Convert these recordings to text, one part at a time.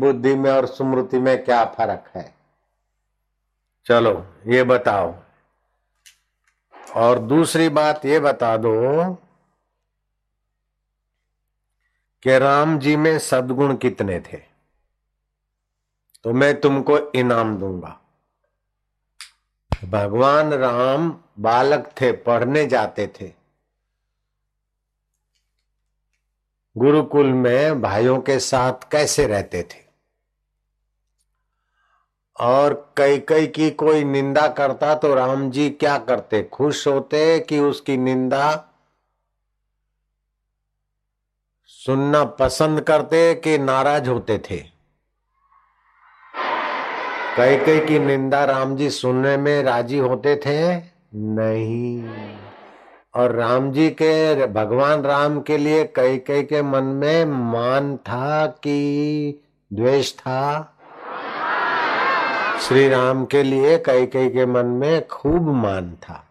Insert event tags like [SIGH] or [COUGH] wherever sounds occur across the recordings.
बुद्धि में और स्मृति में क्या फ़र्क है? चलो, ये बताओ। और दूसरी बात ये बता दो कि राम जी में सदगुण कितने थे? तो मैं तुमको इनाम दूँगा। भगवान राम बालक थे, पढ़ने जाते थे। गुरुकुल में भाइयों के साथ कैसे रहते थे? और कई कई की कोई निंदा करता तो राम जी क्या करते? खुश होते कि उसकी निंदा सुनना पसंद करते कि नाराज़ होते थे? कई कई की निंदा राम जी सुनने में राज़ी होते थे? नहीं। और राम जी के, भगवान राम के लिए कई कई के मन में मान था कि, द्वेष था? श्री राम के लिए कई कई के मन में खूब मान था।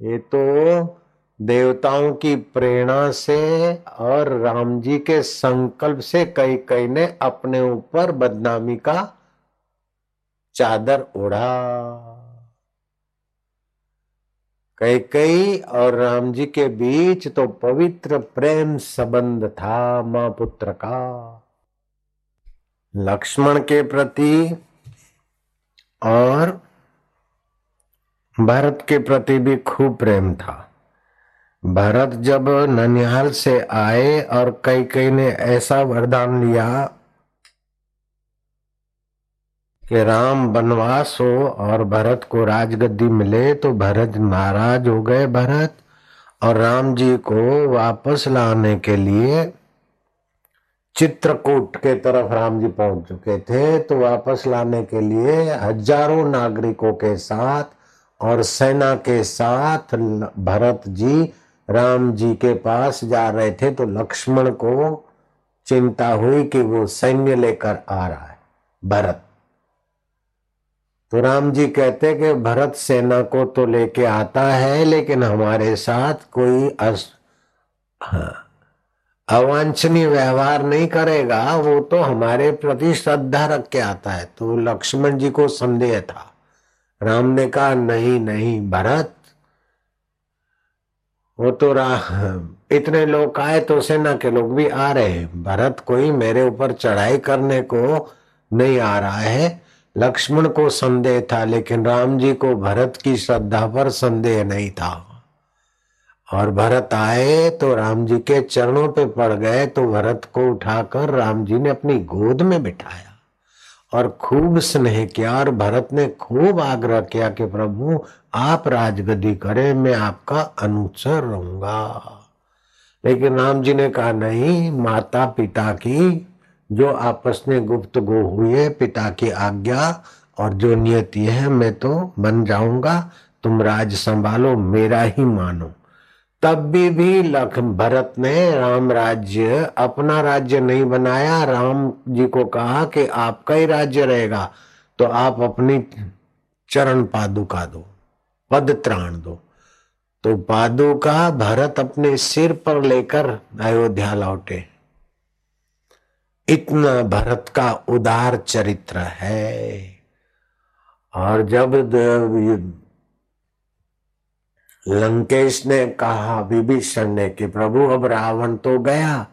ये तो देवताओं की प्रेरणा से और राम जी के संकल्प से कई कई ने अपने ऊपर बदनामी का चादर ओढ़ा। कई कई और राम जी के बीच तो पवित्र प्रेम संबंध था माँ पुत्र का। लक्ष्मण के प्रति और भरत के प्रति भी खूब प्रेम था। भरत जब ननिहाल से आए और कई कई ने ऐसा वरदान लिया कि राम वनवास हो और भरत को राजगद्दी मिले तो भरत नाराज़ हो गए भरत और राम जी को वापस लाने के लिए चित्रकूट के तरफ़ राम जी पहुँच चुके थे तो वापस लाने के लिए हज़ारों नागरिकों के साथ और सेना के साथ भरत जी राम जी के पास जा रहे थे तो लक्ष्मण को चिंता हुई कि वो सैन्य लेकर आ रहा है, भरत। तो राम जी कहते कि भरत सेना को तो लेके आता है, लेकिन हमारे साथ कोई अस हाँ। अवांछनीय व्यवहार नहीं करेगा, वो तो हमारे प्रति श्रद्धा रख के आता है। तो लक्ष्मण जी को संदेह था। राम ने कहा, नहीं नहीं, भरत, वो तो रा इतने लोग आए तो सेना के लोग भी आ रहे हैं। भरत कोई मेरे ऊपर चढ़ाई करने को नहीं आ रहा है। लक्ष्मण को संदेह था, लेकिन राम जी को भरत की श्रद्धा पर संदेह नहीं था। और भरत आए तो राम जी के चरणों पे पड़ गए तो भरत को उठाकर राम जी ने अपनी गोद में बिठाया और खूब स्नेह किया और भरत ने खूब आग्रह किया कि प्रभु, आप राजगद्दी करें, मैं आपका अनुचर रहूँगा। लेकिन राम जी ने कहा, नहीं माता पिता की जो आपस में गुप्त गो हुए पिता की आज्ञा और जो नियति है, मैं तो बन जाऊँगा। तुम राज संभालो, मेरा ही मानो। तब भी भी लख भरत ने राम राज्य, अपना राज्य नहीं बनाया। राम जी को कहा कि आपका ही राज्य रहेगा तो आप अपनी चरण पादुका दो, पद त्राण दो। तो पादुका भरत अपने सिर पर लेकर अयोध्या लौटे। इतना भरत का उदार चरित्र है। और जब लंकेश ने कहा, विभीषण ने कि प्रभु, अब रावण तो गया।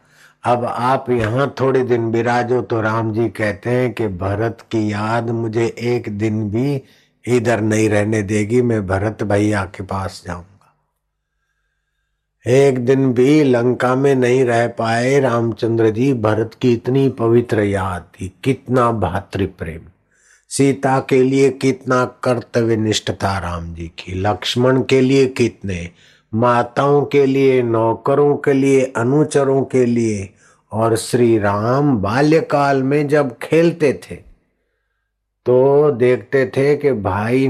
अब आप यहाँ थोड़े दिन विराजो तो राम जी कहते हैं कि भरत की याद मुझे एक दिन भी इधर नहीं रहने देगी, मैं भरत भैया के पास जाऊँगा। एक दिन भी लंका में नहीं रह पाए रामचंद्र जी, भरत की इतनी पवित्र याद थी, कितना भातृ प्रेम सीता के लिए कितना कर्तव्य निष्ठ था राम जी की? लक्ष्मण के लिए कितने? माताओं के लिए, नौकरों के लिए, अनुचरों के लिए? और श्री राम बाल्यकाल में जब खेलते थे तो देखते थे कि भाई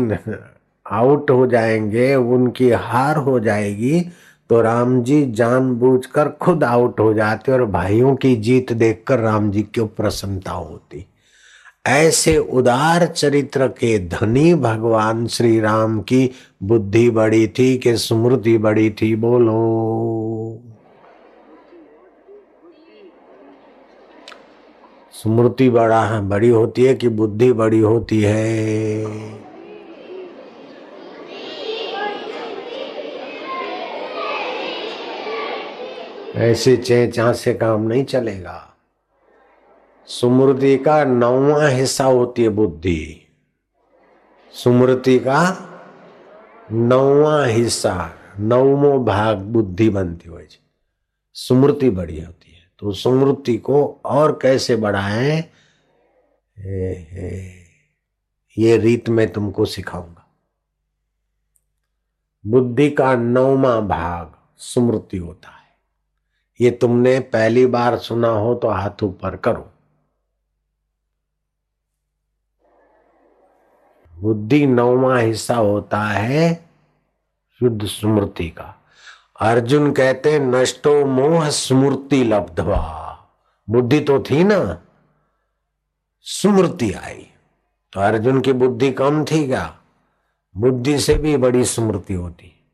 आउट हो जाएँगे, उनकी हार हो जाएगी तो राम जी जानबूझकर खुद आउट हो जाते और भाइयों की जीत देखकर राम जी को प्रसन्नता होती। ऐसे उदार चरित्र के धनी भगवान श्री राम की बुद्धि बड़ी थी कि स्मृति बड़ी थी, बोलो। स्मृति बड़ा बड़ी होती है कि बुद्धि बड़ी होती है? ऐसे चेचा से काम नहीं चलेगा। सुमृति का नौवा हिस्सा होती है बुद्धि। सुमृति का नौवा हिस्सा नवमो भाग बुद्धि बनती हुई सुमृति बड़ी होती है। तो सुमृति को और कैसे बढ़ाए? ये रीत मैं तुमको सिखाऊँगा। बुद्धि का नौवा भाग स्मृति होता है। ये तुमने पहली बार सुना हो तो हाथ ऊपर करो। बुद्धि नौवा हिस्सा होता है शुद्ध स्मृति का। अर्जुन कहते नष्टो मोह स्मृति लब्धवा। बुद्धि तो थी ना, स्मृति आई। तो अर्जुन की बुद्धि कम थी क्या? बुद्धि से भी बड़ी स्मृति होती।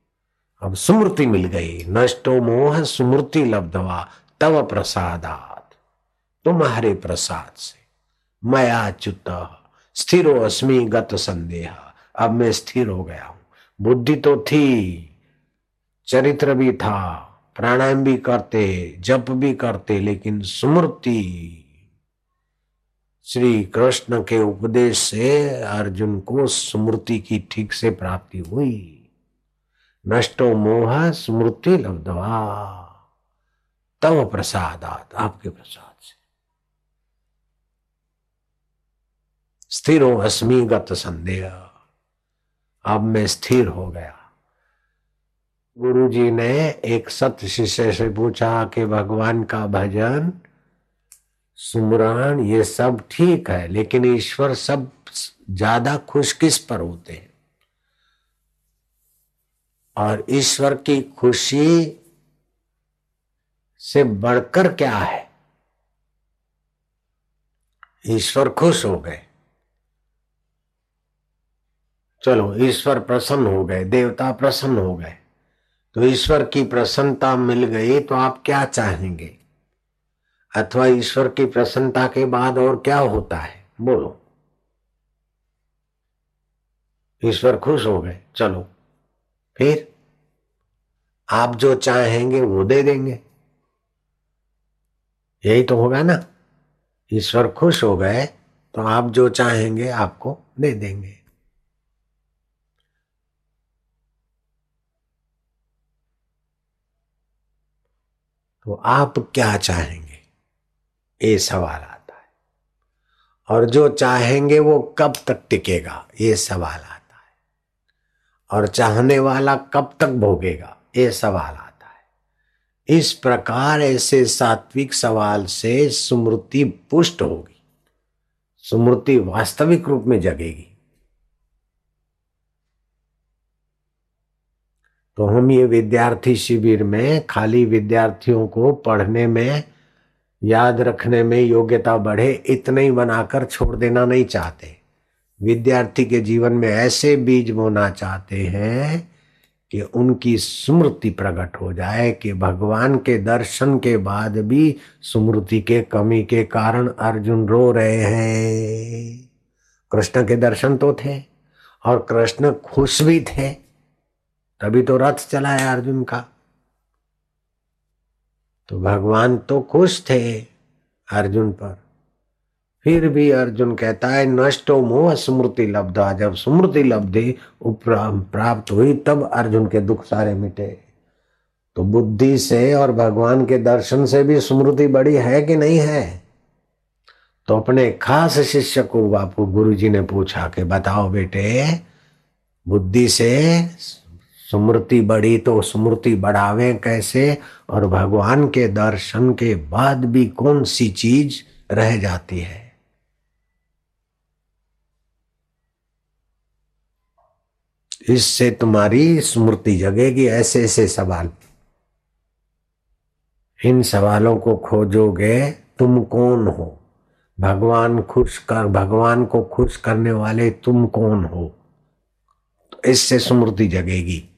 अब स्मृति मिल गई, नष्टो मोह स्मृति लब्धवा, तव प्रसादात। तुम्हारे प्रसाद से मया च्युत स्थिरो अस्मि गत संदेह। अब मैं स्थिर हो गया हूँ। बुद्धि तो थी, चरित्र भी था, प्राणायाम भी करते, जप भी करते, लेकिन स्मृति श्री कृष्ण के उपदेश से अर्जुन को स्मृति की ठीक से प्राप्ति हुई। नष्टो मोह, स्मृति लब्धवा। तव प्रसादात, आपके प्रसाद से स्थिरो अस्मी गत संदेह। अब मैं स्थिर हो गया। गुरु जी ने एक सत शिष्य से पूछा कि भगवान का भजन सुमरण ये सब ठीक है, लेकिन ईश्वर सब ज़्यादा खुश किस पर होते हैं? और ईश्वर की खुशी से बढ़कर क्या है? ईश्वर खुश हो गए। चलो, ईश्वर प्रसन्न हो गए, देवता प्रसन्न हो गए। तो ईश्वर की प्रसन्नता मिल गई तो आप क्या चाहेंगे? अथवा ईश्वर की प्रसन्नता के बाद और क्या होता है? बोलो। ईश्वर खुश हो गए, चलो। फिर आप जो चाहेंगे, वो दे देंगे। यही तो होगा ना? ईश्वर खुश हो गए तो आप जो चाहेंगे, आपको दे देंगे। तो आप क्या चाहेंगे? ये सवाल आता है। और जो चाहेंगे वो कब तक टिकेगा? ये सवाल आता है। और चाहने वाला कब तक भोगेगा? ये सवाल आता है। इस प्रकार ऐसे सात्विक सवाल से स्मृति पुष्ट होगी। स्मृति वास्तविक रूप में जगेगी। तो हम ये विद्यार्थी शिविर में, खाली विद्यार्थियों को पढ़ने में, याद रखने में योग्यता बढ़े, इतने ही बनाकर छोड़ देना नहीं चाहते। विद्यार्थी के जीवन में ऐसे बीज बोना चाहते हैं कि उनकी स्मृति प्रकट हो जाए, कि भगवान के दर्शन के बाद भी स्मृति के कमी के कारण अर्जुन रो रहे हैं। कृष्ण के दर्शन तो थे और कृष्ण खुश भी थे। तभी तो रथ चलाया अर्जुन का। तो भगवान तो खुश थे अर्जुन पर। फिर भी अर्जुन कहता है, नष्टो मोह स्मृति लब्धा। जब स्मृति लब्धि प्राप्त हुई, तब अर्जुन के दुख सारे मिटे। तो बुद्धि से और भगवान के दर्शन से भी स्मृति बड़ी है कि नहीं है? तो अपने खास शिष्य को बापू गुरु जी ने पूछा कि, बताओ बेटे, बुद्धि से स्मृति बढ़ी तो स्मृति बढ़ावे कैसे? और भगवान के दर्शन के बाद भी कौन सी चीज़ रह जाती है? इससे तुम्हारी स्मृति जगेगी, ऐसे ऐसे सवाल। इन सवालों को खोजोगे, तुम कौन हो? भगवान खुश कर, भगवान को खुश करने वाले तुम कौन हो? तो इससे स्मृति जगेगी।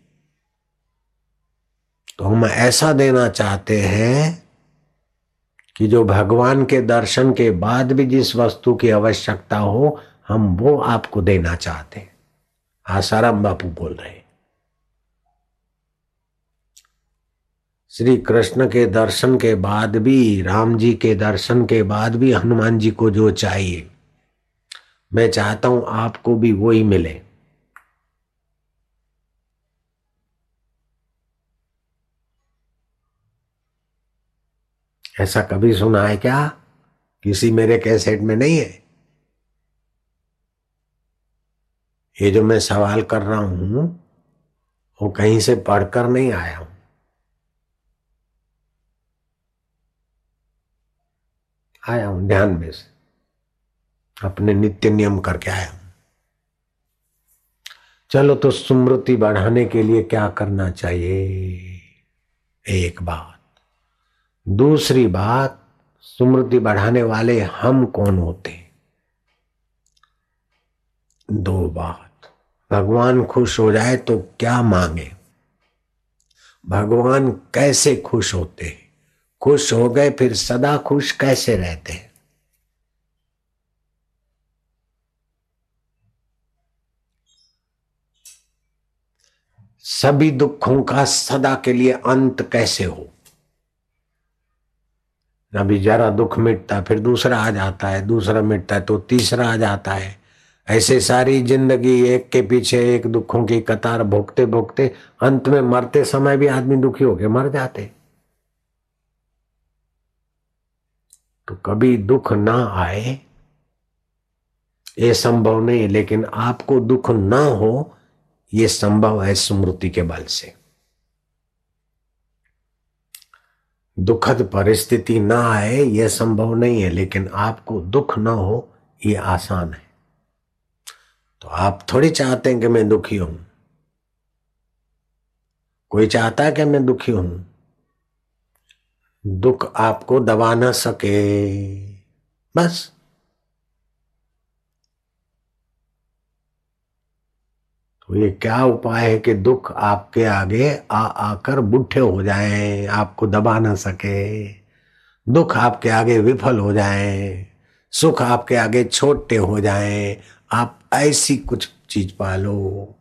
तो हम ऐसा देना चाहते हैं कि जो भगवान के दर्शन के बाद भी जिस वस्तु की आवश्यकता हो, हम वो आपको देना चाहते हैं। आसाराम बापू बोल रहे श्री कृष्ण के दर्शन के बाद भी, राम जी के दर्शन के बाद भी हनुमान जी को जो चाहिए, मैं चाहता हूँ आपको भी वो ही मिले। ऐसा कभी सुना है क्या? किसी मेरे कैसेट में नहीं है? ये जो मैं सवाल कर रहा हूँ, वो कहीं से पढ़कर नहीं आया हूँ। आया हूँ ध्यान में से। अपने नित्य नियम करके आया हूँ। चलो तो स्मृति बढ़ाने के लिए क्या करना चाहिए? एक बात। दूसरी बात स्मृति बढ़ाने वाले हम कौन होते? दो बात। भगवान खुश हो जाए तो क्या मांगे? भगवान कैसे खुश होते? खुश हो गए फिर सदा खुश कैसे रहते? हैं सभी दुखों का सदा के लिए अंत कैसे हो? अभी जरा दुख मिटता, फिर दूसरा आ जाता है, दूसरा मिटता है तो तीसरा आ जाता है। ऐसे सारी ज़िंदगी एक के पीछे एक दुखों की कतार भोगते भोगते, अंत में मरते समय भी आदमी दुखी होके मर जाते। तो कभी दुख ना आए, ये संभव नहीं, लेकिन आपको दुख ना हो, ये संभव है स्मृति के बल से। दुखद परिस्थिति ना आए, यह संभव नहीं है, लेकिन आपको दुख ना हो यह आसान है। तो आप थोड़ी चाहते हैं कि मैं दुखी हूँ। कोई चाहता है कि मैं दुखी हूँ? दुख आपको दबा ना सके। बस। तो ये क्या उपाय है कि दुख आपके आगे आ आकर बुढ़े हो जाए, आपको दबा ना सके? दुख आपके आगे विफल हो जाए, सुख आपके आगे छोटे हो जाए, आप ऐसी कुछ चीज़ पालो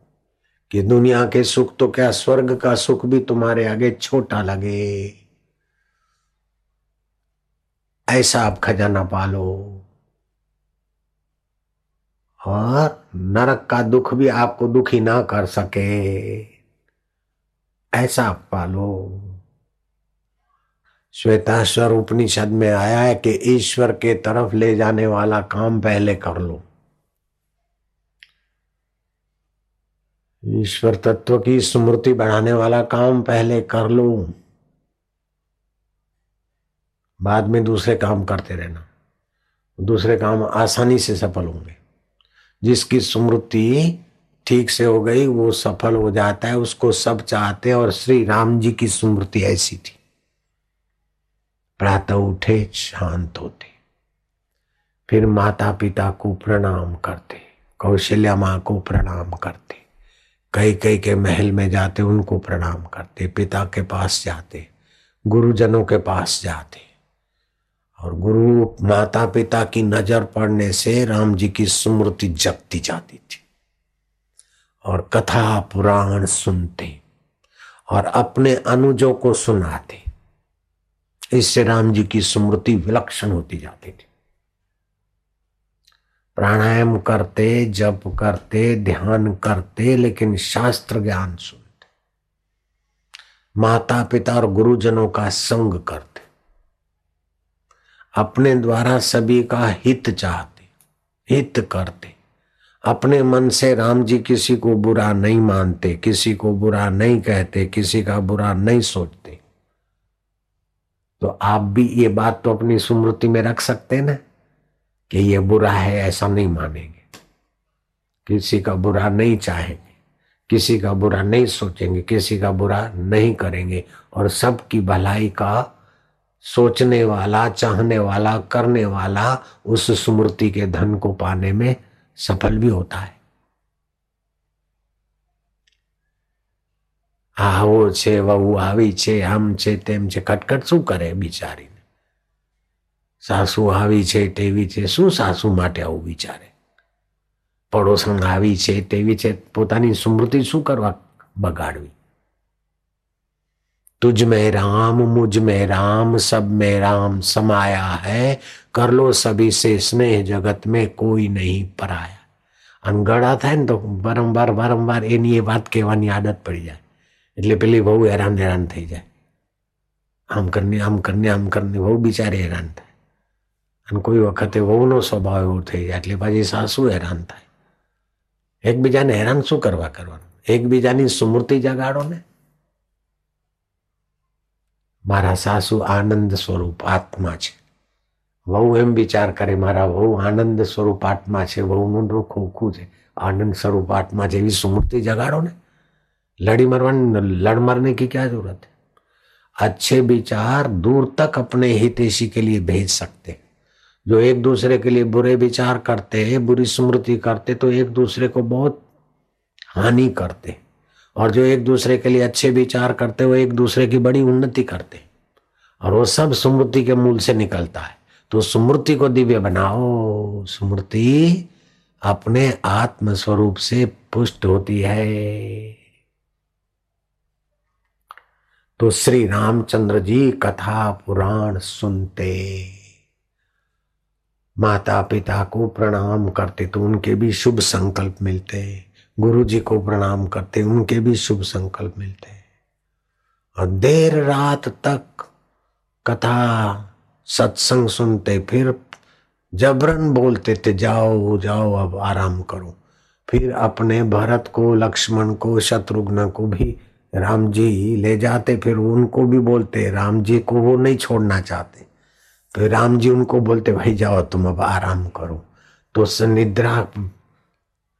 कि दुनिया के सुख तो क्या स्वर्ग का सुख भी तुम्हारे आगे छोटा लगे? ऐसा आप खजाना पालो। और नरक का दुख भी आपको दुखी ना कर सके। ऐसा पालो। श्वेताश्वर उपनिषद में आया है कि ईश्वर के तरफ़ ले जाने वाला काम पहले कर लो। ईश्वर तत्व की स्मृति बढ़ाने वाला काम पहले कर लो। बाद में दूसरे काम करते रहना। दूसरे काम आसानी से सफल होंगे। जिसकी स्मृति ठीक से हो गई, वो सफल हो जाता है, उसको सब चाहते और श्री राम जी की स्मृति ऐसी थी। प्रातः उठे, शांत होते। फिर माता पिता को प्रणाम करते, कौशल्या माँ को प्रणाम करते कई कई के महल में जाते, उनको प्रणाम करते, पिता के पास जाते, गुरुजनों के पास जाते। और गुरु माता पिता की नज़र पड़ने से राम जी की स्मृति जगती जाती थी। और कथा पुराण सुनते और अपने अनुजों को सुनाते। इससे राम जी की स्मृति विलक्षण होती जाती थी। प्राणायाम करते, जप करते, ध्यान करते, लेकिन शास्त्र ज्ञान सुनते। माता पिता और गुरुजनों का संग करते। अपने द्वारा सभी का हित चाहते, हित करते। अपने मन से राम जी किसी को बुरा नहीं मानते, किसी को बुरा नहीं कहते, किसी का बुरा नहीं सोचते। तो आप भी ये बात तो अपनी स्मृति में रख सकते ना, कि ये बुरा है ऐसा नहीं मानेंगे। किसी का बुरा नहीं चाहेंगे, किसी का बुरा नहीं सोचेंगे, किसी का बुरा नहीं करेंगे, और सबकी भलाई का सोचने वाला चाहने वाला करने वाला उस स्मृति के धन को पाने में सफल भी होता है આવો છે વહુ આવી છે આમ છે તેમ છે ખટખટ શું કરે બિચારીને સાસુ આવી છે તેવી છે શું સાસુ માટે આવું વિચારે પડોસણ આવી છે તેવી છે પોતાની સ્મૃતિ શું કરવા બગાડવી तुझ में राम मुझ में राम सब में राम समाया है कर लो सभी से स्नेह जगत में કોઈ નહીં પરાયા અનગળા થાય ને તો વારંવાર વારંવાર એની એ વાત કહેવાની આદત પડી જાય એટલે પેલી બહુ હેરાન હેરાન થઈ જાય આમ કરીને આમ કરીને આમ કરીને બહુ બિચારી હેરાન થાય અને કોઈ વખતે વહુનો સ્વભાવ એવો થઈ જાય એટલે પાછી સાસુ હેરાન થાય એકબીજાને હેરાન શું કરવા કરવાનું એકબીજાની સ્મૃતિ જગાડો ને મારા સાસુ આનંદ સ્વરૂપ આત્મા છે વહુ એમ વિચાર કરે મારા વહુ આનંદ સ્વરૂપ આત્મા છે વહુનું ખોખું છે આનંદ સ્વરૂપ આત્મા જેવી સ્મૃતિ જગાડો ને लड़ी मरवाने लड़ मरने की क्या जरूरत है अच्छे विचार दूर तक अपने हितेशी के लिए भेज सकते जो एक दूसरे के लिए बुरे विचार करते हैं बुरी स्मृति करते तो एक दूसरे को बहुत हानि करते और जो एक दूसरे के लिए अच्छे विचार करते वो एक दूसरे की बड़ी उन्नति करते और वो सब स्मृति के मूल से निकलता है। तो स्मृति को दिव्य बनाओ। स्मृति अपने आत्म स्वरूप से पुष्ट होती है। तो श्री रामचंद्र जी कथा पुराण सुनते। माता पिता को प्रणाम करते तो उनके भी शुभ संकल्प मिलते। गुरु जी को प्रणाम करते उनके भी शुभ संकल्प मिलते और देर रात तक कथा सत्संग सुनते, फिर जबरन बोलते थे, जाओ जाओ, अब आराम करो। फिर अपने भरत को, लक्ष्मण को, शत्रुघ्न को भी राम जी ले जाते, फिर उनको भी बोलते राम जी को वो नहीं छोड़ना चाहते। फिर राम जी उनको बोलते, भाई जाओ, तुम अब आराम करो। तो निद्रा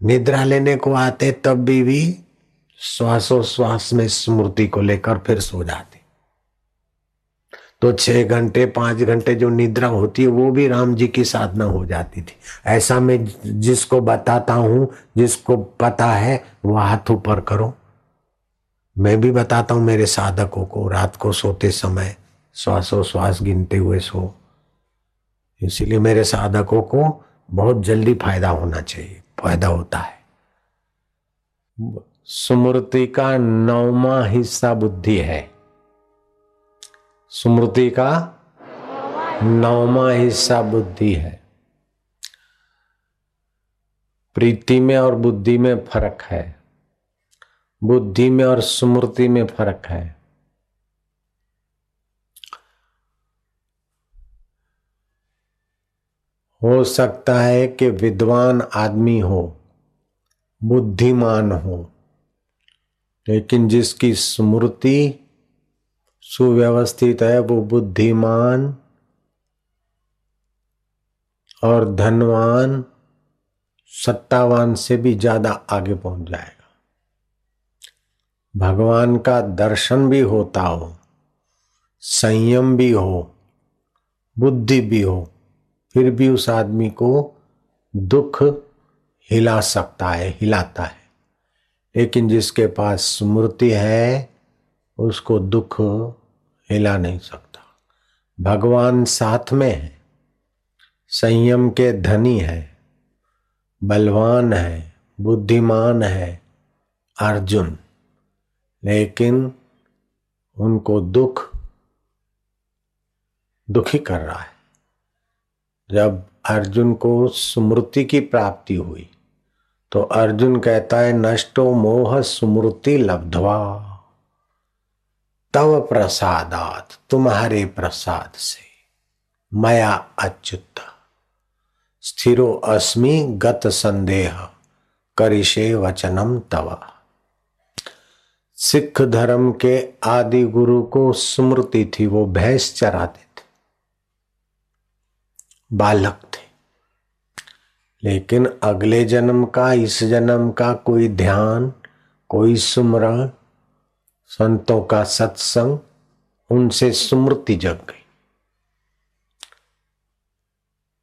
निद्रा लेने को आते तब भी भी श्वासोश्वास में स्मृति को लेकर फिर सो जाते। तो छह घंटे, पाँच घंटे जो निद्रा होती है, वो भी राम जी की साधना हो जाती थी। ऐसा मैं जिसको बताता हूँ, जिसको पता है, वो हाथ ऊपर करो। मैं भी बताता हूँ मेरे साधकों को, रात को सोते समय श्वासोश्वास गिनते हुए सो। इसीलिए मेरे साधकों को बहुत जल्दी फ़ायदा होना चाहिए। फ़ायदा होता है। स्मृति का नौवा हिस्सा बुद्धि है। स्मृति का नौवा हिस्सा बुद्धि है। प्रीति में और बुद्धि में फ़र्क है। बुद्धि में और स्मृति में फ़र्क है। हो सकता है कि विद्वान आदमी हो, बुद्धिमान हो, लेकिन जिसकी स्मृति सुव्यवस्थित है, वो बुद्धिमान और धनवान, सत्तावान से भी ज़्यादा आगे पहुँच जाएगा। भगवान का दर्शन भी होता हो, संयम भी हो, बुद्धि भी हो फिर भी उस आदमी को दुख हिला सकता है, हिलाता है। लेकिन जिसके पास स्मृति है, उसको दुख हिला नहीं सकता। भगवान साथ में है, संयम के धनी है, बलवान है, बुद्धिमान है अर्जुन। लेकिन उनको दुख, दुखी कर रहा है। जब अर्जुन को स्मृति की प्राप्ति हुई तो अर्जुन कहता है, नष्टो मोह स्मृति लब्धवा। तव प्रसादात, तुम्हारे प्रसाद से मया अच्युत। स्थिरो अस्मि गत संदेह करिशे वचनम तवा। सिख धर्म के आदि गुरु को स्मृति थी, वो भैंस चराते बालक थे। लेकिन अगले जन्म का, इस जन्म का कोई ध्यान, कोई सुमरण, संतों का सत्संग, उनसे स्मृति जग गई।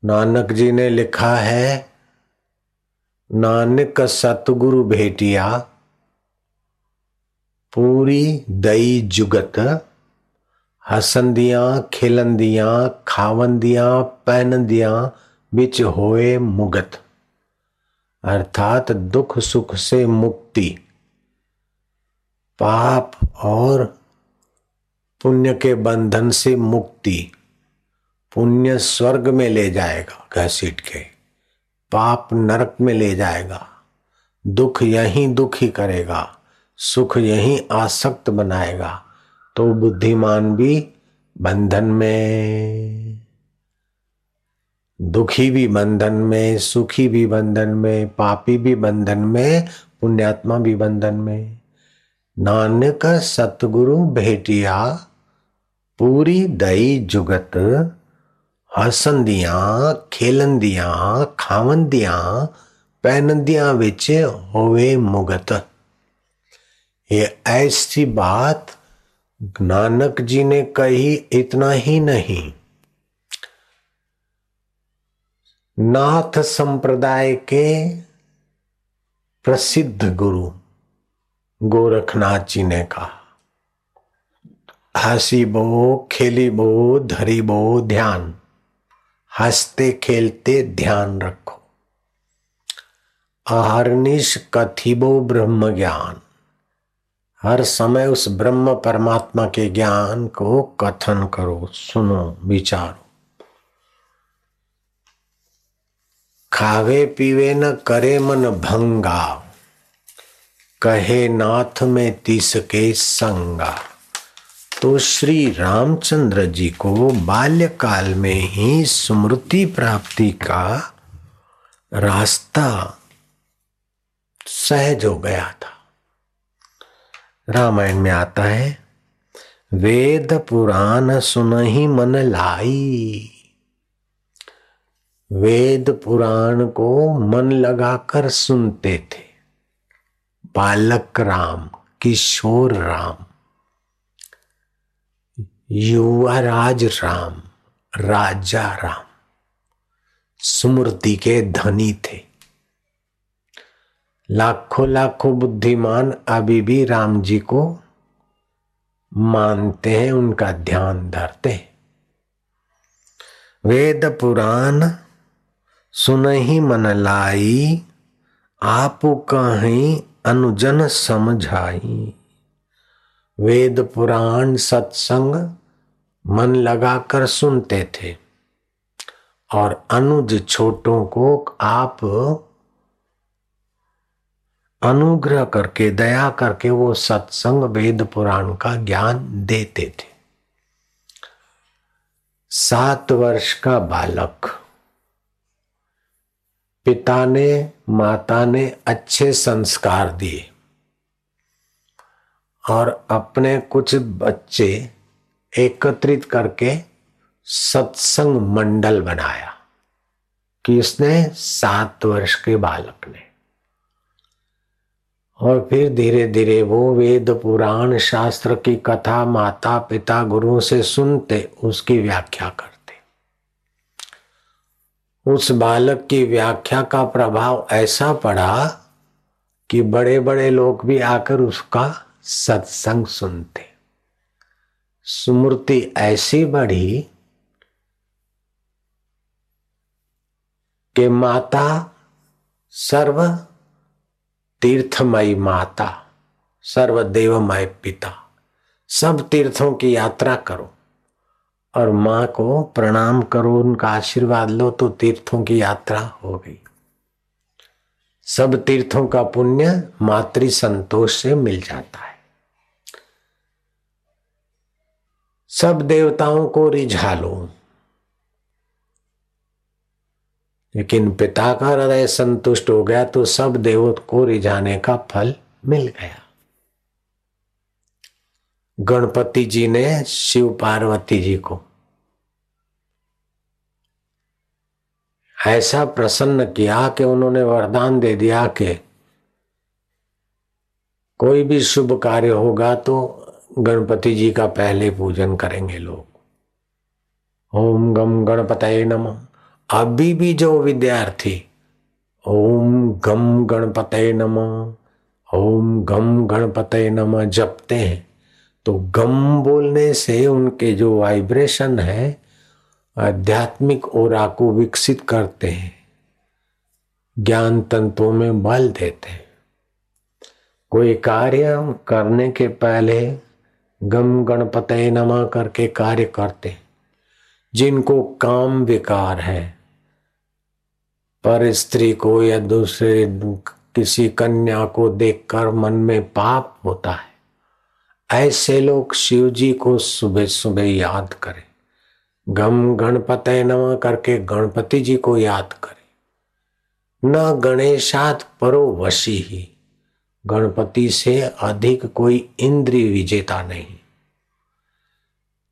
नानक जी ने लिखा है, नानक सतगुरु भेटिया, पूरी दई जुगत हसंदियाँ, खिलंदियाँ, खावंदियाँ, पहनदियाँ बिच होए मुगत। अर्थात दुख सुख से मुक्ति। पाप और पुण्य के बंधन से मुक्ति। पुण्य स्वर्ग में ले जाएगा घसीट के। पाप नरक में ले जाएगा। दुख यही दुखी करेगा। सुख यही आसक्त बनाएगा। तो बुद्धिमान भी बंधन में, दुखी भी बंधन में, सुखी भी बंधन में, पापी भी बंधन में, पुण्यात्मा भी बंधन में। नानक सतगुरु भेटिया, पूरी दई जुगत, हसंदिया, खेलंदिया, खावंदिया, पहनंदिया विच होवे मुगत। ये ऐसी बात नानक जी ने कही इतना ही नहीं। नाथ संप्रदाय के प्रसिद्ध गुरु गोरखनाथ जी ने कहा, हसी बो, खेली बो, धरी बो ध्यान, हँसते खेलते ध्यान रखो। अहरनिश कथिबो ब्रह्म ज्ञान हर समय उस ब्रह्म परमात्मा के ज्ञान को कथन करो, सुनो, विचारो। खावे पीवे न करे मन भंगा, कहे नाथ में तीस के संगा। तो श्री रामचंद्र जी को बाल्यकाल में ही स्मृति प्राप्ति का रास्ता सहज हो गया था। रामायण में आता है, वेद पुराण सुन ही मन लाई। वेद पुराण को मन लगाकर सुनते थे। बालक राम, किशोर राम युवराज राम, राजा राम, स्मृति के धनी थे। लाखों लाखों बुद्धिमान अभी भी राम जी को मानते हैं, उनका ध्यान धरते हैं। वेद पुराण सुन ही मन लाई, आप कहीं अनुजन समझाई। वेद पुराण सत्संग मन लगाकर सुनते थे, और अनुज छोटों को आप अनुग्रह करके, दया करके वो सत्संग वेद पुराण का ज्ञान देते थे। सात वर्ष का बालक। पिता ने, माता ने अच्छे संस्कार दिए। और अपने कुछ बच्चे एकत्रित करके सत्संग मंडल बनाया किसने सात वर्ष के बालक ने। और फिर धीरे धीरे वो वेद पुराण शास्त्र की कथा माता पिता गुरुओं से सुनते, उसकी व्याख्या करते। उस बालक की व्याख्या का प्रभाव ऐसा पड़ा कि बड़े बड़े लोग भी आकर उसका सत्संग सुनते। स्मृति ऐसी बढ़ी कि माता सर्व तीर्थमयी माता सर्व देवमय पिता, सब तीर्थों की यात्रा करो और माँ को प्रणाम करो, उनका आशीर्वाद लो तो तीर्थों की यात्रा हो गई। सब तीर्थों का पुण्य मातृ संतोष से मिल जाता है। सब देवताओं को रिझा लो। लेकिन पिता का हृदय संतुष्ट हो गया तो सब देवत को रिझाने का फल मिल गया। गणपति जी ने शिव पार्वती जी को ऐसा प्रसन्न किया कि उन्होंने वरदान दे दिया कि कोई भी शुभ कार्य होगा तो गणपति जी का पहले पूजन करेंगे लोग। ओम गम गणपत नम। अभी भी जो विद्यार्थी, ओम गम गणपत नम, ओम गम गणपत नम जपते हैं तो गम बोलने से उनके जो वाइब्रेशन है, आध्यात्मिक ओरा को विकसित करते हैं, ज्ञान तंत्रों में बल देते हैं। कोई कार्य करने के पहले गम गणपत नमा करके कार्य करते जिनको काम विकार है। पर स्त्री को या दूसरे किसी कन्या को देखकर मन में पाप होता है। ऐसे लोग शिव जी को सुबह सुबह याद करें। गम गणपत नम करके गणपति जी को याद करें। न गणेशात परो वशी ही। गणपति से अधिक कोई इंद्रिय विजेता नहीं।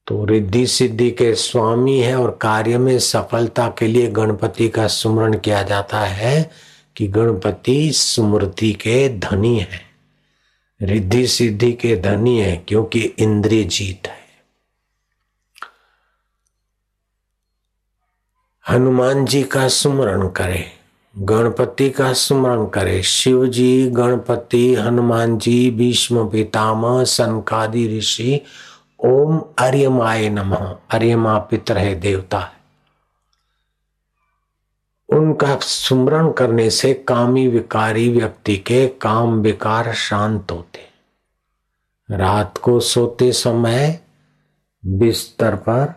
तो रिद्धि सिद्धि के स्वामी है और कार्य में सफलता के लिए गणपति का सुमरण किया जाता है कि गणपति स्मृति के धनी है। रिद्धि सिद्धि के धनी है क्योंकि इंद्रिय जीत है। हनुमान जी का सुमरण करे, गणपति का सुमरण करे। शिव जी गणपति, हनुमान जी, भीष्म, पितामह, सनकादि ऋषि ओम अर्यमाय नमः। अर्यमा पितर है, देवता है। उनका सुमरण करने से कामी विकारी व्यक्ति के काम विकार शांत होते। रात को सोते समय बिस्तर पर,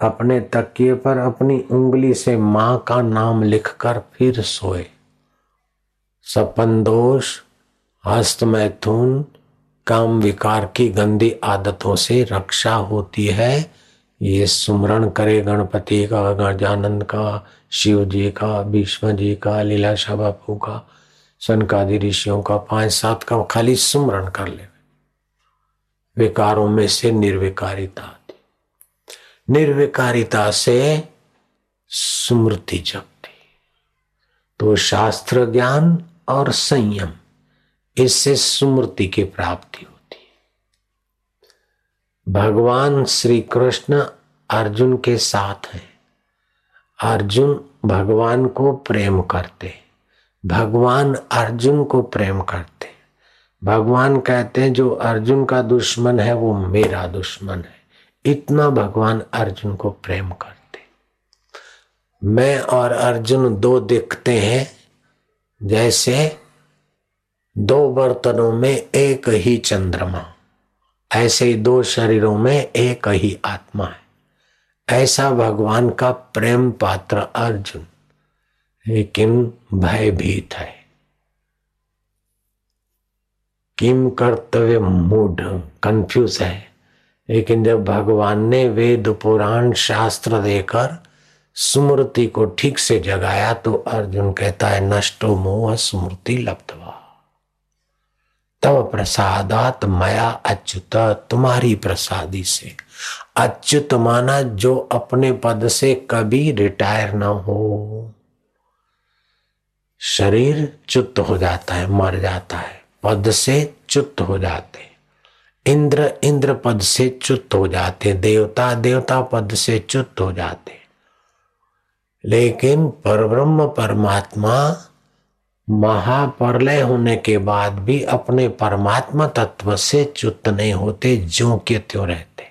अपने तकिए पर अपनी उंगली से माँ का नाम लिखकर फिर सोए। सपन दोष हस्त मैथुन काम विकार की गंदी आदतों से रक्षा होती है। ये सुमरण करे गणपति का गजानंद का शिव जी का भीष्म जी का लीलाशाह बापू का, सनकादि ऋषियों का, पाँच सात का, खाली सुमरण कर ले। विकारों में से निर्विकारिता आती। निर्विकारिता से स्मृति जगती। तो शास्त्र ज्ञान और संयम इससे सुमृति की प्राप्ति होती है। भगवान श्री कृष्ण अर्जुन के साथ हैं। अर्जुन भगवान को प्रेम करते भगवान अर्जुन को प्रेम करते भगवान कहते हैं, जो अर्जुन का दुश्मन है, वो मेरा दुश्मन है। इतना भगवान अर्जुन को प्रेम करते मैं और अर्जुन दो दिखते हैं, जैसे दो बर्तनों में एक ही चंद्रमा। ऐसे ही दो शरीरों में एक ही आत्मा है। ऐसा भगवान का प्रेम पात्र अर्जुन, लेकिन भयभीत है। किम कर्तव्य मूड कंफ्यूज है। लेकिन जब भगवान ने वेद, पुराण, शास्त्र देकर स्मृति को ठीक से जगाया तो अर्जुन कहता है, नष्टो मोह स्मृति लब्धवा। तव प्रसादात मया अच्युत तुम्हारी प्रसादी से। अच्युत माना जो अपने पद से कभी रिटायर ना हो। शरीर चुत हो जाता है, मर जाता है, पद से चुत हो जाते इंद्र इंद्र पद से चुत हो जाते देवता देवता पद से चुत हो जाते लेकिन परब्रह्म परमात्मा महाप्रलय होने के बाद भी अपने परमात्मा तत्व से च्युत नहीं होते जो के त्यों रहते।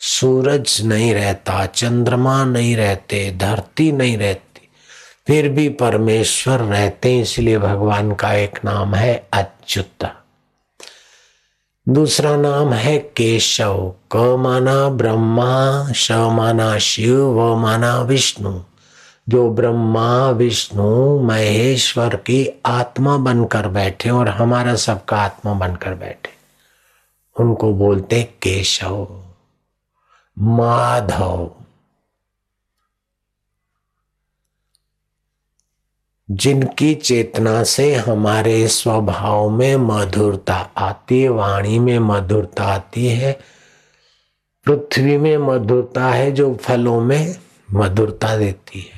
सूरज नहीं रहता, चंद्रमा नहीं रहते, धरती नहीं रहती, फिर भी परमेश्वर रहते, इसलिए भगवान का एक नाम है अच्युत। दूसरा नाम है केशव। क माना ब्रह्मा, श माना शिव, व माना विष्णु। जो ब्रह्मा, विष्णु, महेश्वर की आत्मा बनकर बैठे और हमारा सबका आत्मा बनकर बैठे। उनको बोलते केशव, माधव। जिनकी चेतना से हमारे स्वभाव में मधुरता आती है, वाणी में मधुरता आती है, पृथ्वी में मधुरता है, जो फलों में मधुरता देती है।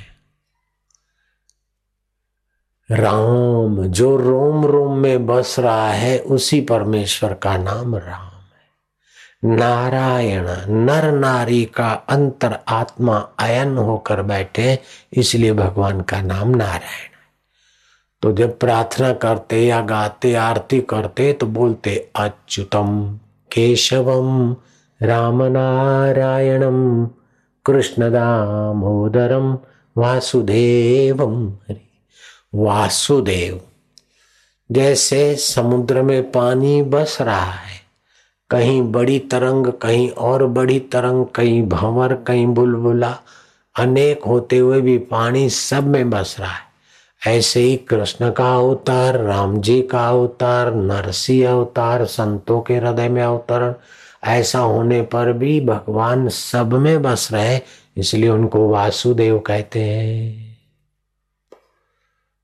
राम, जो रोम रोम में बस रहा है, उसी परमेश्वर का नाम राम है। नारायण, नर नारी का अंतर आत्मा अयन होकर बैठे इसलिए भगवान का नाम नारायण है। तो जब प्रार्थना करते या गाते, आरती करते तो बोलते, अच्युतम केशवम, रामनारायणम, कृष्णदामोदरम, वासुदेवम, हरि वासुदेव। जैसे समुद्र में पानी बस रहा है, कहीं बड़ी तरंग, कहीं और बड़ी तरंग, कहीं भंवर, कहीं बुलबुला, अनेक होते हुए भी पानी सब में बस रहा है। ऐसे ही कृष्ण का अवतार, राम जी का अवतार, नरसी अवतार, संतों के हृदय में अवतरण, ऐसा होने पर भी भगवान सब में बस रहे, इसलिए उनको वासुदेव कहते हैं।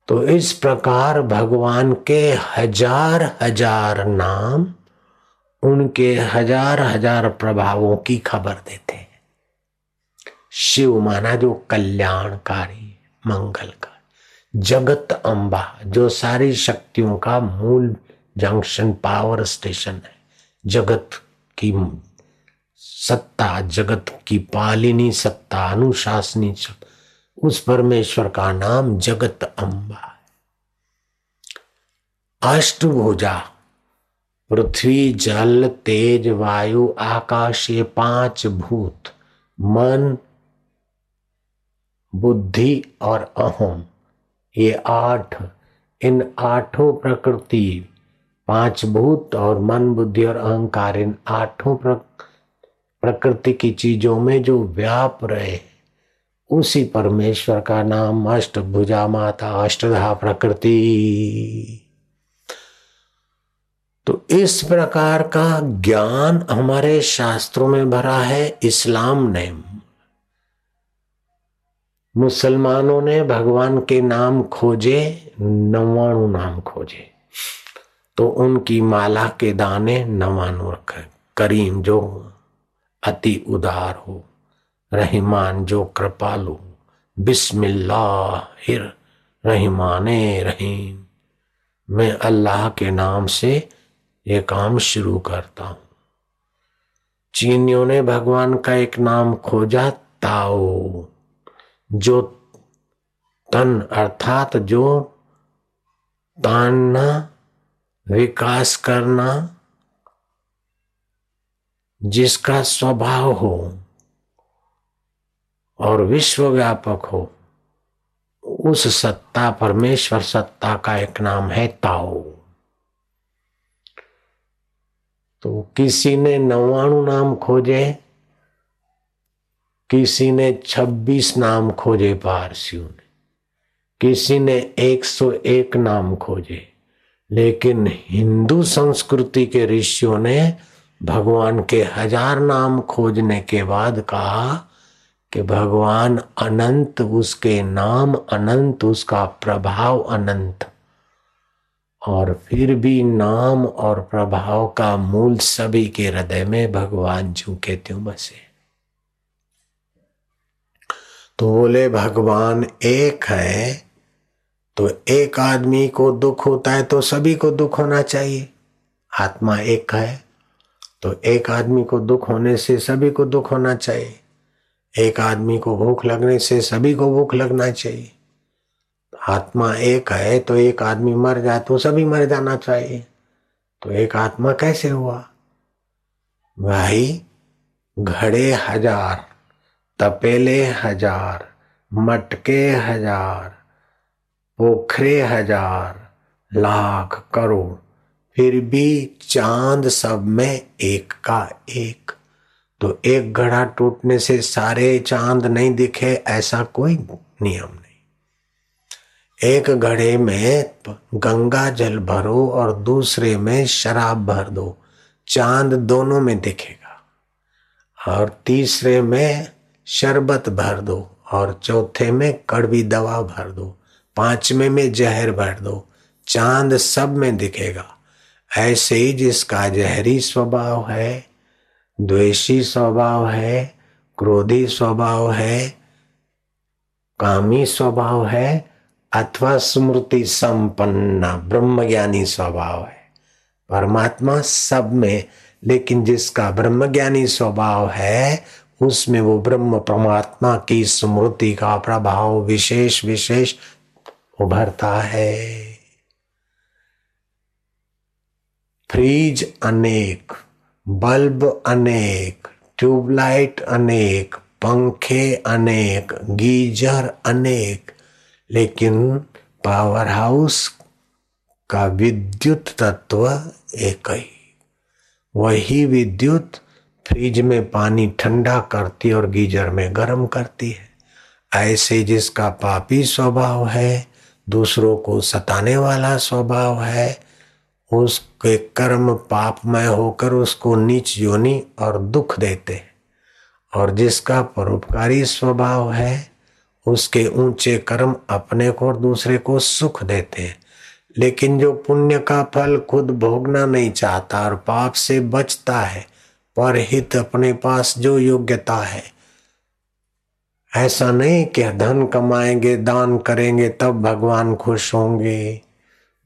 तो इस प्रकार भगवान के हज़ार हज़ार नाम उनके हज़ार हज़ार प्रभावों की खबर देते हैं। शिव माना जो कल्याणकारी, मंगलकारी, जगत अंबा, जो सारी शक्तियों का मूल जंक्शन, पावर स्टेशन है। जगत की सत्ता, जगत की पालिनी सत्ता, अनुशासनी उस परमेश्वर का नाम जगत है। अष्टभुजा पृथ्वी, जल, तेज, वायु, आकाश ये पाँच भूत, मन, बुद्धि और अहम। ये आठ, इन आठों प्रकृति, पाँच भूत और मन, बुद्धि और अहंकार, इन आठों प्रकृति की चीज़ों में जो व्याप रहे उसी परमेश्वर का नाम अष्टभुजा माता, अष्टधा प्रकृति। तो इस प्रकार का ज्ञान हमारे शास्त्रों में भरा है, इस्लाम ने। मुसलमानों ने भगवान के नाम खोजे, नवाणु नाम खोजे। तो उनकी माला के दाने नवाणु रखे, करीम जो अति उदार हो। रहीमान जो कृपालु। बिस्मिल्लाह रहीमाने रहीम। मैं अल्लाह के नाम से ये काम शुरू करता हूँ। चीनियों ने भगवान का एक नाम खोजा, ताओ। जो तन अर्थात जो तानना, विकास करना, जिसका स्वभाव हो। और विश्व व्यापक हो। उस सत्ता, परमेश्वर सत्ता का एक नाम है ताओ। तो किसी ने नवाणु नाम खोजे, किसी ने छब्बीस नाम खोजे पारसियों ने, किसी ने एक सौ एक नाम खोजे, लेकिन हिंदू संस्कृति के ऋषियों ने भगवान के हज़ार नाम खोजने के बाद कहा कि भगवान अनंत, उसके नाम अनंत, उसका प्रभाव अनंत। और फिर भी नाम और प्रभाव का मूल सभी के हृदय में भगवान झुके त्यों बसे। तो बोले, भगवान एक है तो एक आदमी को दुख होता है तो सभी को दुख होना चाहिए। आत्मा एक है तो एक आदमी को दुख होने से सभी को दुख होना चाहिए। एक आदमी को भूख लगने से सभी को भूख लगना चाहिए। आत्मा एक है तो एक आदमी मर जाए तो सभी मर जाना चाहिए। तो एक आत्मा कैसे हुआ? भाई, घड़े हज़ार, तपेले हज़ार, मटके हज़ार, पोखरे हज़ार, लाख करोड़, फिर भी चाँद सब में एक का एक। तो एक घड़ा टूटने से सारे चाँद नहीं दिखे, ऐसा कोई नियम नहीं। एक घड़े में गंगा जल भरो और दूसरे में शराब भर दो, चाँद दोनों में दिखेगा। और तीसरे में शरबत भर दो और चौथे में कड़वी दवा भर दो, पांचवे में जहर भर दो, चाँद सब में दिखेगा। ऐसे ही जिसका जहरी स्वभाव है द्वेषी स्वभाव है, क्रोधी स्वभाव है, कामी स्वभाव है, अथवा स्मृति संपन्न, ब्रह्मज्ञानी स्वभाव है। परमात्मा सब में, लेकिन जिसका ब्रह्मज्ञानी स्वभाव है, उसमें वो ब्रह्म परमात्मा की स्मृति का प्रभाव विशेष विशेष उभरता है। फ्रीज अनेक बल्ब अनेक, ट्यूबलाइट अनेक, पंखे अनेक, गीजर अनेक, लेकिन पावर हाउस का विद्युत तत्व एक ही। वही विद्युत फ्रिज में पानी ठंडा करती और गीजर में गर्म करती है। ऐसे जिसका पापी स्वभाव है, दूसरों को सताने वाला स्वभाव है उसके कर्म पापमय होकर उसको नीच योनि और दुख देते और जिसका परोपकारी स्वभाव है, उसके ऊँचे कर्म अपने को और दूसरे को सुख देते हैं। लेकिन जो पुण्य का फल खुद भोगना नहीं चाहता और पाप से बचता है, पर हित अपने पास जो योग्यता है, ऐसा नहीं कि धन कमाएँगे, दान करेंगे, तब भगवान खुश होंगे।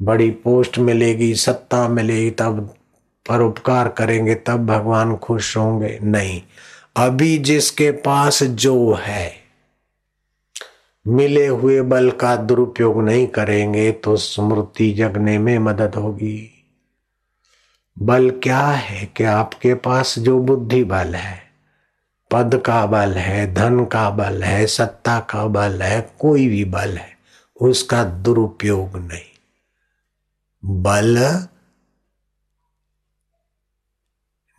बड़ी पोस्ट मिलेगी, सत्ता मिलेगी, तब परोपकार करेंगे, तब भगवान खुश होंगे। नहीं, अभी जिसके पास जो है, मिले हुए बल का दुरुपयोग नहीं करेंगे तो स्मृति जगने में मदद होगी। बल क्या है कि आपके पास जो बुद्धि बल है, पद का बल है, धन का बल है, सत्ता का बल है, कोई भी बल है, उसका दुरुपयोग नहीं। बल,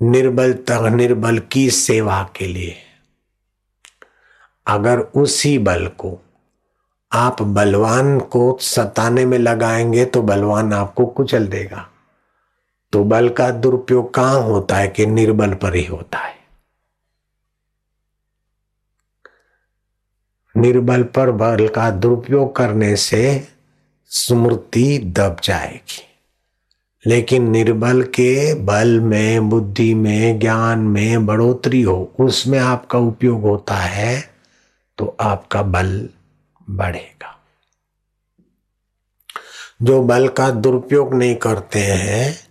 निर्बल तक निर्बल की सेवा के लिए। अगर उसी बल को आप बलवान को सताने में लगाएँगे तो बलवान आपको कुचल देगा। तो बल का दुरुपयोग कहाँ होता है कि निर्बल पर ही होता है? निर्बल पर बल का दुरुपयोग करने से स्मृति दब जाएगी। लेकिन निर्बल के बल में, बुद्धि में, ज्ञान में बढ़ोतरी हो, उसमें आपका उपयोग होता है तो आपका बल बढ़ेगा। जो बल का दुरुपयोग नहीं करते हैं,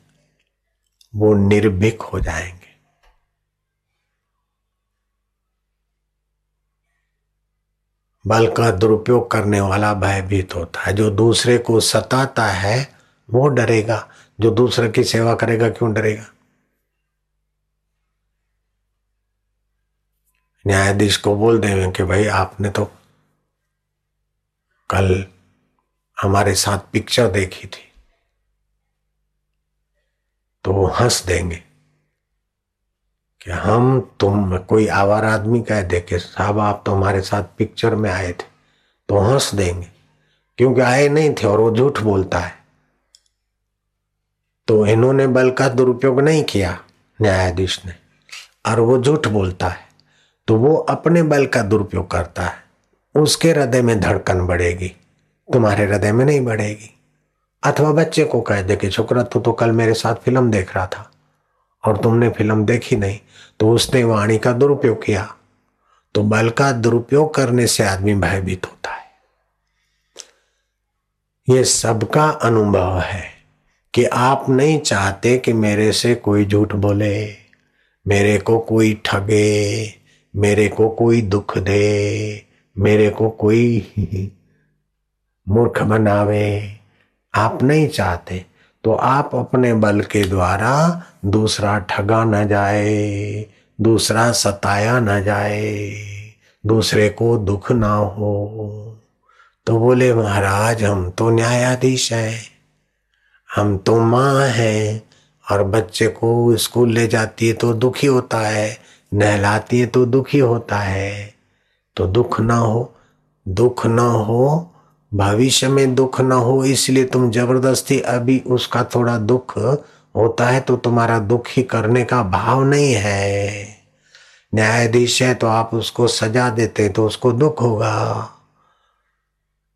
वो निर्भीक हो जाएँगे। बल का दुरुपयोग करने वाला भयभीत होता है। जो दूसरे को सताता है, वो डरेगा। जो दूसरे की सेवा करेगा, क्यों डरेगा? न्यायाधीश को बोल देंगे कि भाई, आपने तो कल हमारे साथ पिक्चर देखी थी। तो वो हंस देंगे। कि हम तुम कोई आवार आदमी कह दे कि साहब, आप तो हमारे साथ पिक्चर में आए थे तो हंस देंगे। क्योंकि आए नहीं थे और वो झूठ बोलता है। तो इन्होंने बल का दुरुपयोग नहीं किया, न्यायाधीश ने, और वो झूठ बोलता है तो वो अपने बल का दुरुपयोग करता है। उसके हृदय में धड़कन बढ़ेगी, तुम्हारे हृदय में नहीं बढ़ेगी। अथवा बच्चे को कह दे कि छोकरा तू तो कल मेरे साथ फ़िल्म देख रहा था। और तुमने फ़िल्म देखी नहीं तो उसने वाणी का दुरुपयोग किया। तो बल का दुरुपयोग करने से आदमी भयभीत होता है। ये सबका अनुभव है कि आप नहीं चाहते कि मेरे से कोई झूठ बोले, मेरे को कोई ठगे, मेरे को कोई दुख दे, मेरे को कोई [LAUGHS] मूर्ख बनावे। आप नहीं चाहते। तो आप अपने बल के द्वारा दूसरा ठगा न जाए, दूसरा सताया न जाए, दूसरे को दुख ना हो। तो बोले, महाराज, हम तो न्यायाधीश हैं, हम तो माँ हैं, और बच्चे को स्कूल ले जाती है तो दुखी होता है, नहलाती है तो दुखी होता है। तो दुख ना हो, दुख ना हो भविष्य में दुख ना हो, इसलिए तुम ज़बरदस्ती अभी उसका थोड़ा दुख होता है तो तुम्हारा दुख ही करने का भाव नहीं है। न्यायाधीश है तो आप उसको सजा देते तो उसको दुख होगा।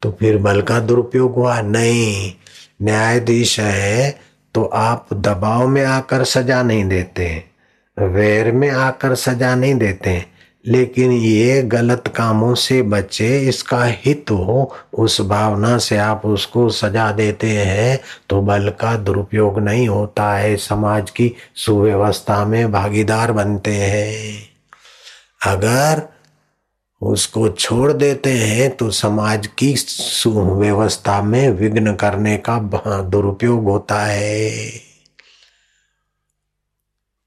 तो फिर बल का दुरुपयोग हुआ? नहीं। न्यायाधीश है तो आप दबाव में आकर सजा नहीं देते, वैर में आकर सजा नहीं देते। लेकिन ये गलत कामों से बचे, इसका हित हो, उस भावना से आप उसको सजा देते हैं तो बल का दुरुपयोग नहीं होता है। समाज की सुव्यवस्था में भागीदार बनते हैं। अगर उसको छोड़ देते हैं तो समाज की सुव्यवस्था में विघ्न करने का दुरुपयोग होता है।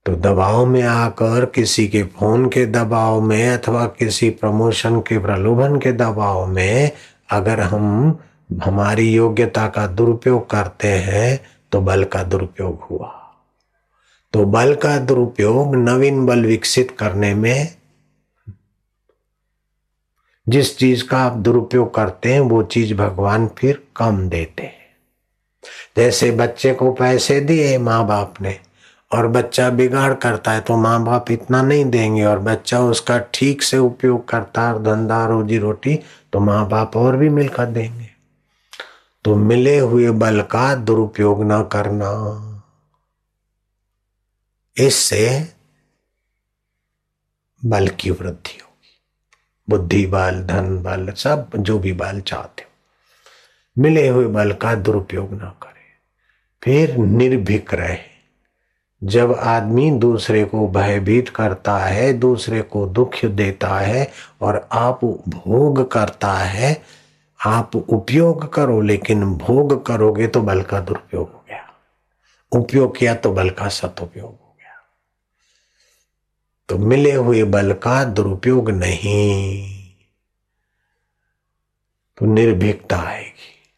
तो दबाव में आकर किसी के फ़ोन के दबाव में अथवा किसी प्रमोशन के प्रलोभन के दबाव में अगर हम हमारी योग्यता का दुरुपयोग करते हैं तो बल का दुरुपयोग हुआ। तो बल का दुरुपयोग नवीन बल विकसित करने में, जिस चीज़ का आप दुरुपयोग करते हैं, वो चीज़ भगवान फिर कम देते हैं। जैसे बच्चे को पैसे दिए माँ बाप ने और बच्चा बिगाड़ करता है तो माँ बाप इतना नहीं देंगे और बच्चा उसका ठीक से उपयोग करता है धंधा, रोजी रोटी तो माँ बाप और भी मिलकर देंगे। तो मिले हुए बल का दुरुपयोग न करना। इससे बल की वृद्धि होगी। बुद्धि, बल, धन, बल, सब जो भी बल चाहते हो। मिले हुए बल का दुरुपयोग ना करें। फिर निर्भीक रहे। जब आदमी दूसरे को भयभीत करता है, दूसरे को दुख देता है और आप भोग करता है, आप उपयोग करो, लेकिन भोग करोगे तो बल का दुरुपयोग हो गया। उपयोग किया तो बल का सदुपयोग हो गया। तो मिले हुए बल का दुरुपयोग नहीं तो निर्भीकता आएगी।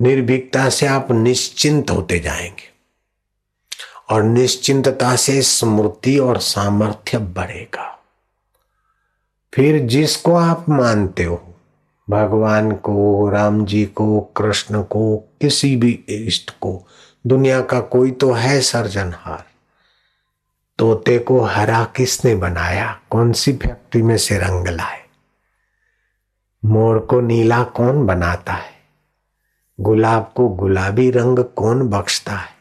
निर्भीकता से आप निश्चिंत होते जाएँगे। और निश्चिंतता से स्मृति और सामर्थ्य बढ़ेगा। फिर जिसको आप मानते हो, भगवान को, राम जी को, कृष्ण को, किसी भी इष्ट को, दुनिया का कोई तो है सर्जनहार। तोते को हरा किसने बनाया? कौन सी फैक्ट्री में से रंग लाए? मोर को नीला कौन बनाता है? गुलाब को गुलाबी रंग कौन बख्शता है?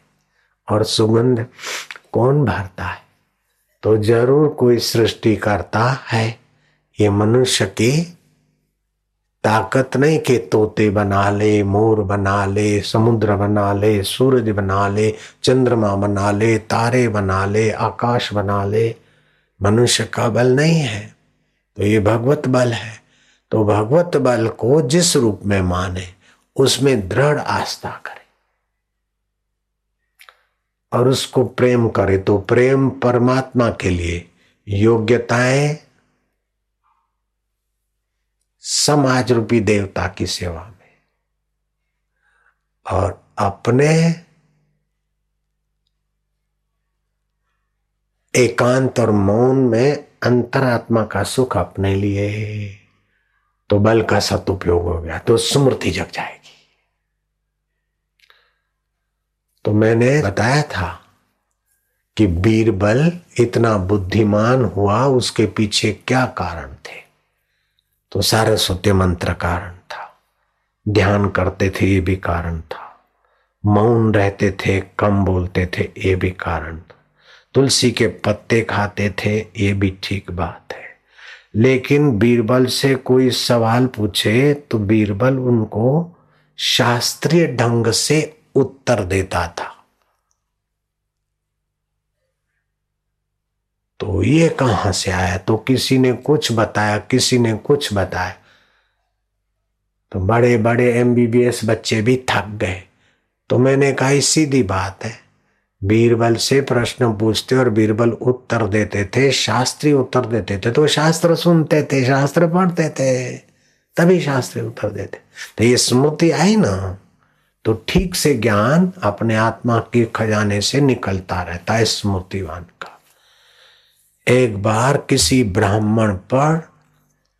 और सुगंध कौन भरता है? तो ज़रूर कोई सृष्टि करता है। ये मनुष्य की ताकत नहीं के तोते बना ले, मोर बना ले, समुद्र बना ले, सूरज बना ले, चंद्रमा बना ले, तारे बना ले, आकाश बना ले। मनुष्य का बल नहीं है। तो ये भगवत बल है। तो भगवत बल को जिस रूप में माने, उसमें दृढ़ आस्था करे। और उसको प्रेम करे तो प्रेम परमात्मा के लिए योग्यताएँ समाज रूपी देवता की सेवा में। और अपने एकांत और मौन में अंतरात्मा का सुख अपने लिए तो बल का सदुपयोग हो गया तो स्मृति जग जाएगी। तो मैंने बताया था कि बीरबल इतना बुद्धिमान हुआ, उसके पीछे क्या कारण थे? तो सारस्वती मंत्र कारण था। ध्यान करते थे, ये भी कारण था। मौन रहते थे, कम बोलते थे, ये भी कारण था। तुलसी के पत्ते खाते थे, ये भी ठीक बात है। लेकिन बीरबल से कोई सवाल पूछे तो बीरबल उनको शास्त्रीय ढंग से उत्तर देता था। तो ये कहाँ से आया? तो किसी ने कुछ बताया, किसी ने कुछ बताया। तो बड़े बड़े एमबीबीएस बच्चे भी थक गए। तो मैंने कहा सीधी बात है। बीरबल से प्रश्न पूछते और बीरबल उत्तर देते थे, शास्त्री उत्तर देते थे। तो शास्त्र सुनते थे, शास्त्र पढ़ते थे, तभी शास्त्री उत्तर देते। तो ये स्मृति आई ना? तो ठीक से ज्ञान अपने आत्मा के खजाने से निकलता रहता है स्मृतिवान का। एक बार किसी ब्राह्मण पर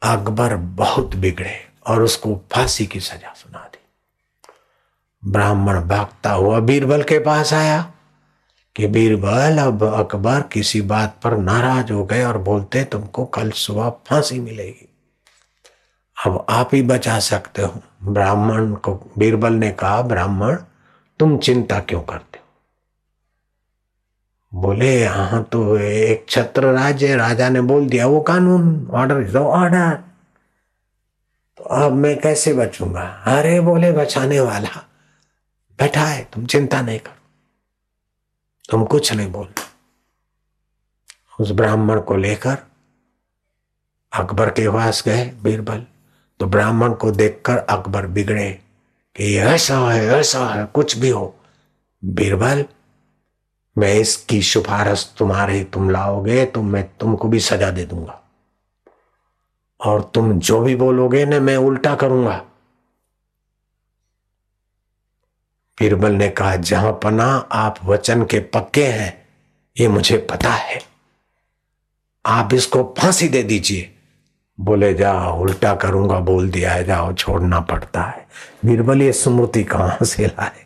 अकबर बहुत बिगड़े और उसको फांसी की सजा सुना दी। ब्राह्मण भागता हुआ बीरबल के पास आया कि बीरबल, अब अकबर किसी बात पर नाराज़ हो गए और बोलते, तुमको कल सुबह फांसी मिलेगी। अब आप ही बचा सकते हो। ब्राह्मण को, बीरबल ने कहा, ब्राह्मण, तुम चिंता क्यों करते हो? बोले हाँ तो एक छत्र राज्य, राजा ने बोल दिया, वो कानून ऑर्डर इज़ ऑर्डर तो अब मैं कैसे बचूँगा? अरे बोले, बचाने वाला बैठा है तुम चिंता नहीं करो। तुम कुछ नहीं बोल उस ब्राह्मण को लेकर अकबर के पास गए, बीरबल। तो ब्राह्मण को देखकर अकबर बिगड़े कि ऐसा है ऐसा है, कुछ भी हो। बीरबल, मैं इसकी सिफारिश तुम्हारे तुम लाओगे तो मैं तुमको भी सजा दे दूँगा। और तुम जो भी बोलोगे ना मैं उल्टा करूँगा। बीरबल ने कहा, जहाँ पना आप वचन के पक्के हैं, ये मुझे पता है। आप इसको फांसी दे दीजिए। बोले, जाओ, उल्टा करूँगा, बोल दिया है, जाओ, छोड़ना पड़ता है। बीरबल ये स्मृति कहाँ से लाए?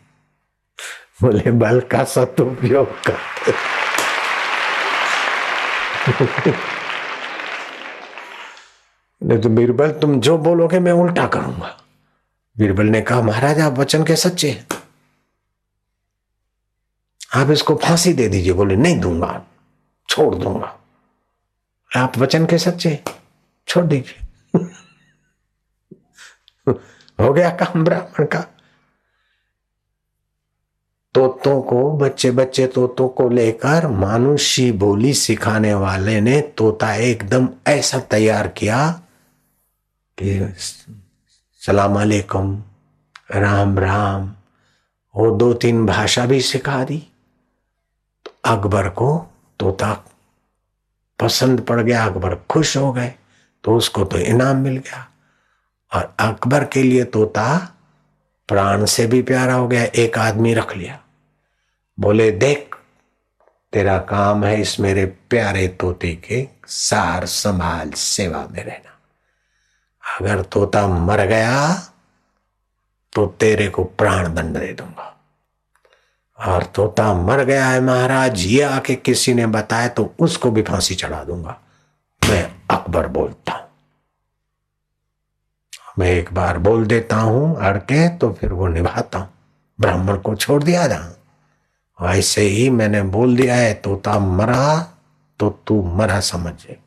बोले, बल का सदुपयोग करते नहीं तो बीरबल तुम जो बोलोगे, मैं उल्टा करूँगा। बीरबल ने कहा, महाराज, आप वचन के सच्चे हैं। आप इसको फांसी दे दीजिए। बोले, नहीं दूँगा, छोड़ दूँगा। आप वचन के सच्चे छोड़ दीजिए [LAUGHS] हो गया काम ब्राह्मण का। तोतों को बच्चे बच्चे तोतों को लेकर मानुषी बोली सिखाने वाले ने तोता एकदम ऐसा तैयार किया कि सलाम अलैकुम, राम राम वो दो तीन भाषा भी सिखा दी। तो अकबर को तोता पसंद पड़ गया, अकबर खुश हो गए। तो उसको तो इनाम मिल गया। और अकबर के लिए तोता प्राण से भी प्यारा हो गया, एक आदमी रख लिया। बोले, देख, तेरा काम है इस मेरे प्यारे तोते के सार संभाल, सेवा में रहना। अगर तोता मर गया तो तेरे को प्राण दंड दे दूँगा। और तोता मर गया है महाराज, ये आके किसी ने बताया तो उसको भी फांसी चढ़ा दूँगा। मैं अकबर बोलता। हूँ मैं एक बार बोल देता हूँ, अड़के तो फिर वो निभाता। हूँ ब्राह्मण को छोड़ दिया जा। ऐसे ही मैंने बोल दिया है, तोता मरा तो तू मरा समझे।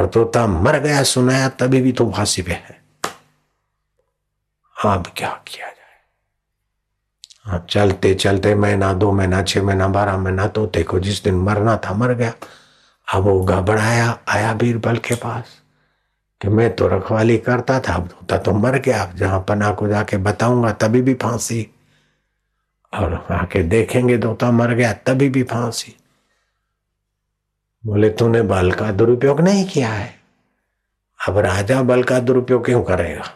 और तोता मर गया, सुनाया, तभी भी तो फांसी पे है। अब क्या किया जाए? हाँ चलते चलते महीना, दो महीना, छह महीना, बारह महीना तोते को जिस दिन मरना था, मर गया। अब वो घबराया, आया बीरबल के पास कि मैं तो रखवाली करता था, अब तोता तो मर गया, अब जहाँ पना को जाके बताऊँगा तभी भी फांसी। और आके देखेंगे तोता मर गया, तभी भी फांसी। बोले, तूने बल का दुरुपयोग नहीं किया है। अब राजा बल का दुरुपयोग क्यों करेगा?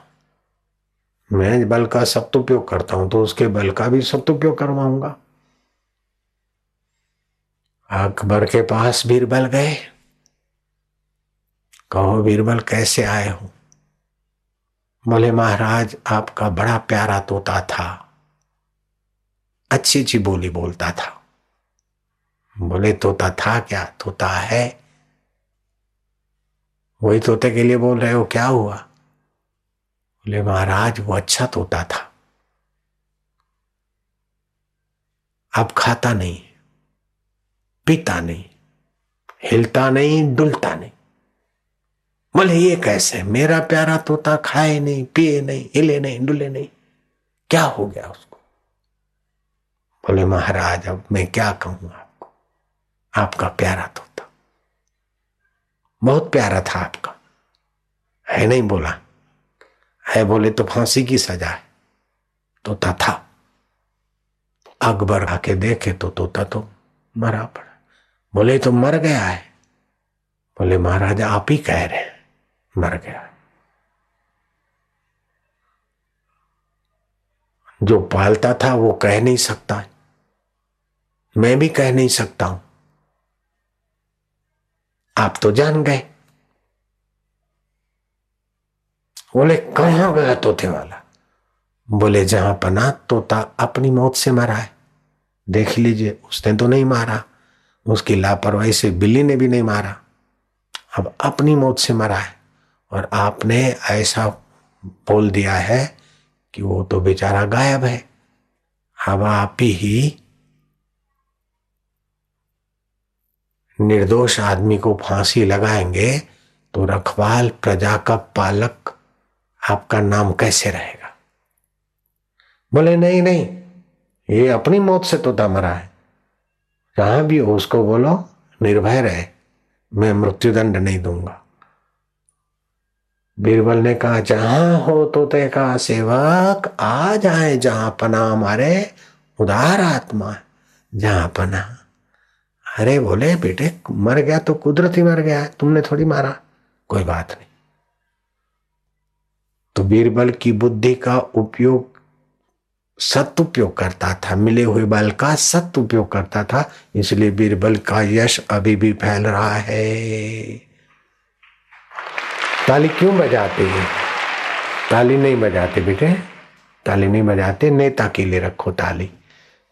मैं बल का सत्युपयोग करता हूँ तो उसके बल का भी सत्युपयोग करवाऊँगा। अकबर के पास बीरबल गए। कहो, बीरबल, कैसे आए हो? बोले, महाराज, आपका बड़ा प्यारा तोता था। अच्छी अच्छी बोली बोलता था। बोले, तोता था क्या? तोता है? वही तोते के लिए बोल रहे हो? क्या हुआ? बोले, महाराज, वो अच्छा तोता था। अब खाता नहीं। पीता नहीं, हिलता नहीं, डुलता नहीं। बोले, ये कैसे? मेरा प्यारा तोता खाए नहीं, पिए नहीं, हिले नहीं, डुले नहीं। क्या हो गया उसको? बोले, महाराज, अब मैं क्या कहूँ आपको? आपका प्यारा तोता। बहुत प्यारा था आपका। है नहीं बोला? है बोले तो फांसी की सजा है। तोता था। अकबर आके देखे तो तोता तो मरा पड़ा। बोले तो मर गया है। बोले, महाराज, आप ही कह रहे हैं, मर गया जो पालता था, वो कह नहीं सकता। मैं भी कह नहीं सकता हूँ। आप तो जान गए। बोले, कहाँ गया तोते वाला? बोले, जहाँ पना तोता अपनी मौत से मरा है। देख लीजिए, उसने तो नहीं मारा। उसकी लापरवाही से बिल्ली ने भी नहीं मारा। अब अपनी मौत से मरा है और आपने ऐसा बोल दिया है कि वो तो बेचारा गायब है। अब आप ही निर्दोष आदमी को फांसी लगाएँगे तो रखवाल प्रजा का पालक आपका नाम कैसे रहेगा? बोले, नहीं नहीं, ये अपनी मौत से तो मरा है। जहाँ भी हो, उसको बोलो, निर्भय रहे। मैं मृत्युदंड नहीं दूँगा। बीरबल ने कहा, जहाँ हो तोते का सेवक, आ जाए जहाँ पना हमारे उदार आत्मा जहाँ पना अरे बोले, बेटे, मर गया तो कुदरत मर गया तुमने थोड़ी मारा। कोई बात नहीं। तो बीरबल की बुद्धि का उपयोग सत उपयोग करता था, मिले हुए बल का सत उपयोग करता था, इसलिए बीरबल का यश अभी भी फैल रहा है। ताली क्यों बजाते हैं? ताली नहीं बजाते बेटे, ताली नहीं बजाते, नेता के लिए रखो ताली।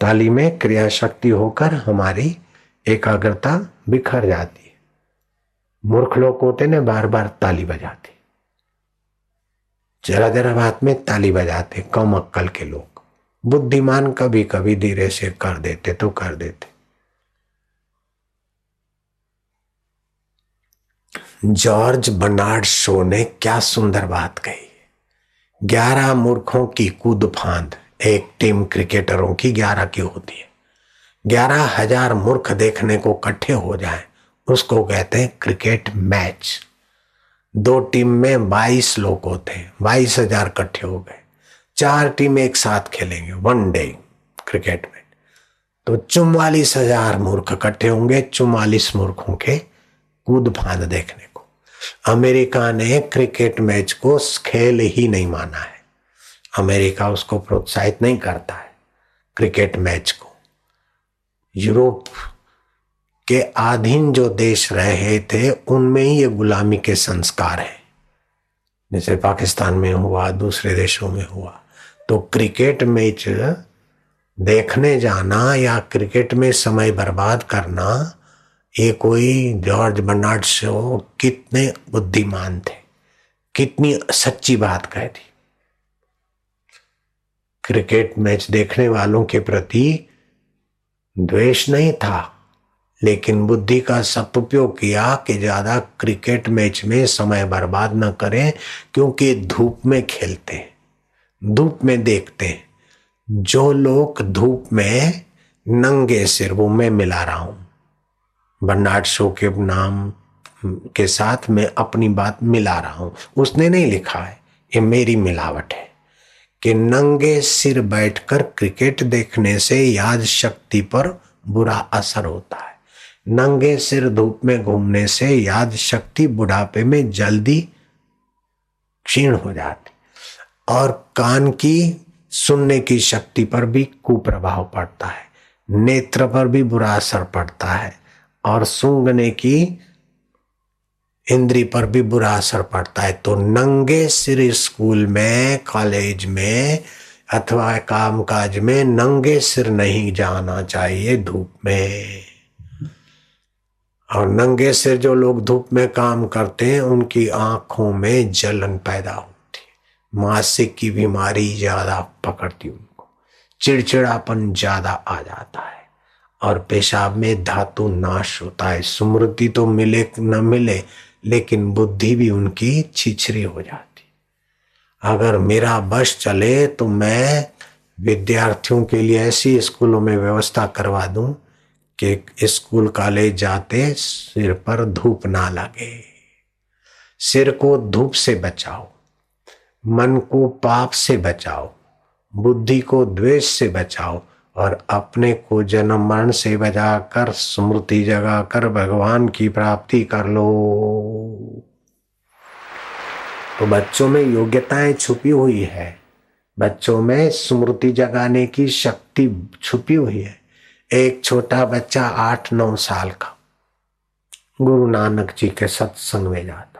ताली में क्रिया शक्ति होकर हमारी एकाग्रता बिखर जाती है। मूर्ख लोग होते ने बार बार ताली बजाते। जरा जरा बात में ताली बजाते, कम अक्कल के लोग। बुद्धिमान कभी कभी धीरे से कर देते तो कर देते। जॉर्ज बर्नार्ड शो ने क्या सुंदर बात कही। ग्यारह मूर्खों की कूद फांद एक टीम क्रिकेटरों की ग्यारह की होती है। ग्यारह हज़ार मूर्ख देखने को इकट्ठे हो जाए, उसको कहते हैं क्रिकेट मैच। दो टीम में बाईस लोग होते हैं, बाईस हज़ार इकट्ठे हो गए। चार टीमें एक साथ खेलेंगे वन डे क्रिकेट में। तो चुम्वालीस हज़ार मूर्ख इकट्ठे होंगे चुम्वालीस मूर्खों के कूद फांद देखने को। अमेरिका ने क्रिकेट मैच को खेल ही नहीं माना है। अमेरिका उसको प्रोत्साहित नहीं करता है क्रिकेट मैच को। यूरोप के अधीन जो देश रहे थे, उनमें ही ये गुलामी के संस्कार है। जैसे पाकिस्तान में हुआ, दूसरे देशों में हुआ। तो क्रिकेट मैच देखने जाना या क्रिकेट में समय बर्बाद करना, ये कोई जॉर्ज बर्नार्ड शो कितने बुद्धिमान थे, कितनी सच्ची बात कह दी। क्रिकेट मैच देखने वालों के प्रति द्वेष नहीं था, लेकिन बुद्धि का सदुपयोग किया कि ज़्यादा क्रिकेट मैच में समय बर्बाद न करें, क्योंकि धूप में खेलते धूप में देखते हैं। जो लोग धूप में नंगे सिर, वो मैं मिला रहा हूँ। बर्नार्ड शो के नाम के साथ मैं अपनी बात मिला रहा हूँ। उसने नहीं लिखा है, ये मेरी मिलावट है कि नंगे सिर बैठकर क्रिकेट देखने से याद शक्ति पर बुरा असर होता है। नंगे सिर धूप में घूमने से याद शक्ति बुढ़ापे में जल्दी क्षीण हो जाती और कान की सुनने की शक्ति पर भी कुप्रभाव पड़ता है, नेत्र पर भी बुरा असर पड़ता है और सूंघने की इंद्री पर भी बुरा असर पड़ता है। तो नंगे सिर स्कूल में, कॉलेज में अथवा काम काज में नंगे सिर नहीं जाना चाहिए धूप में। और नंगे सिर जो लोग धूप में काम करते हैं, उनकी आँखों में जलन पैदा है। मासिक की बीमारी ज़्यादा पकड़ती उनको। चिड़चिड़ापन ज़्यादा आ जाता है और पेशाब में धातु नाश होता है। स्मृति तो मिले न मिले, लेकिन बुद्धि भी उनकी छिछरी हो जाती। अगर मेरा बस चले तो मैं विद्यार्थियों के लिए ऐसी स्कूलों में व्यवस्था करवा दूँ कि स्कूल कॉलेज जाते सिर पर धूप ना लगे। सिर को धूप से बचाओ। मन को पाप से बचाओ, बुद्धि को द्वेष से बचाओ और अपने को जन्म मरण से बजा कर स्मृति जगा कर भगवान की प्राप्ति कर लो। तो बच्चों में योग्यताएँ छुपी हुई है। बच्चों में स्मृति जगाने की शक्ति छुपी हुई है। एक छोटा बच्चा आठ नौ साल का। गुरु नानक जी के सत्संग में जाता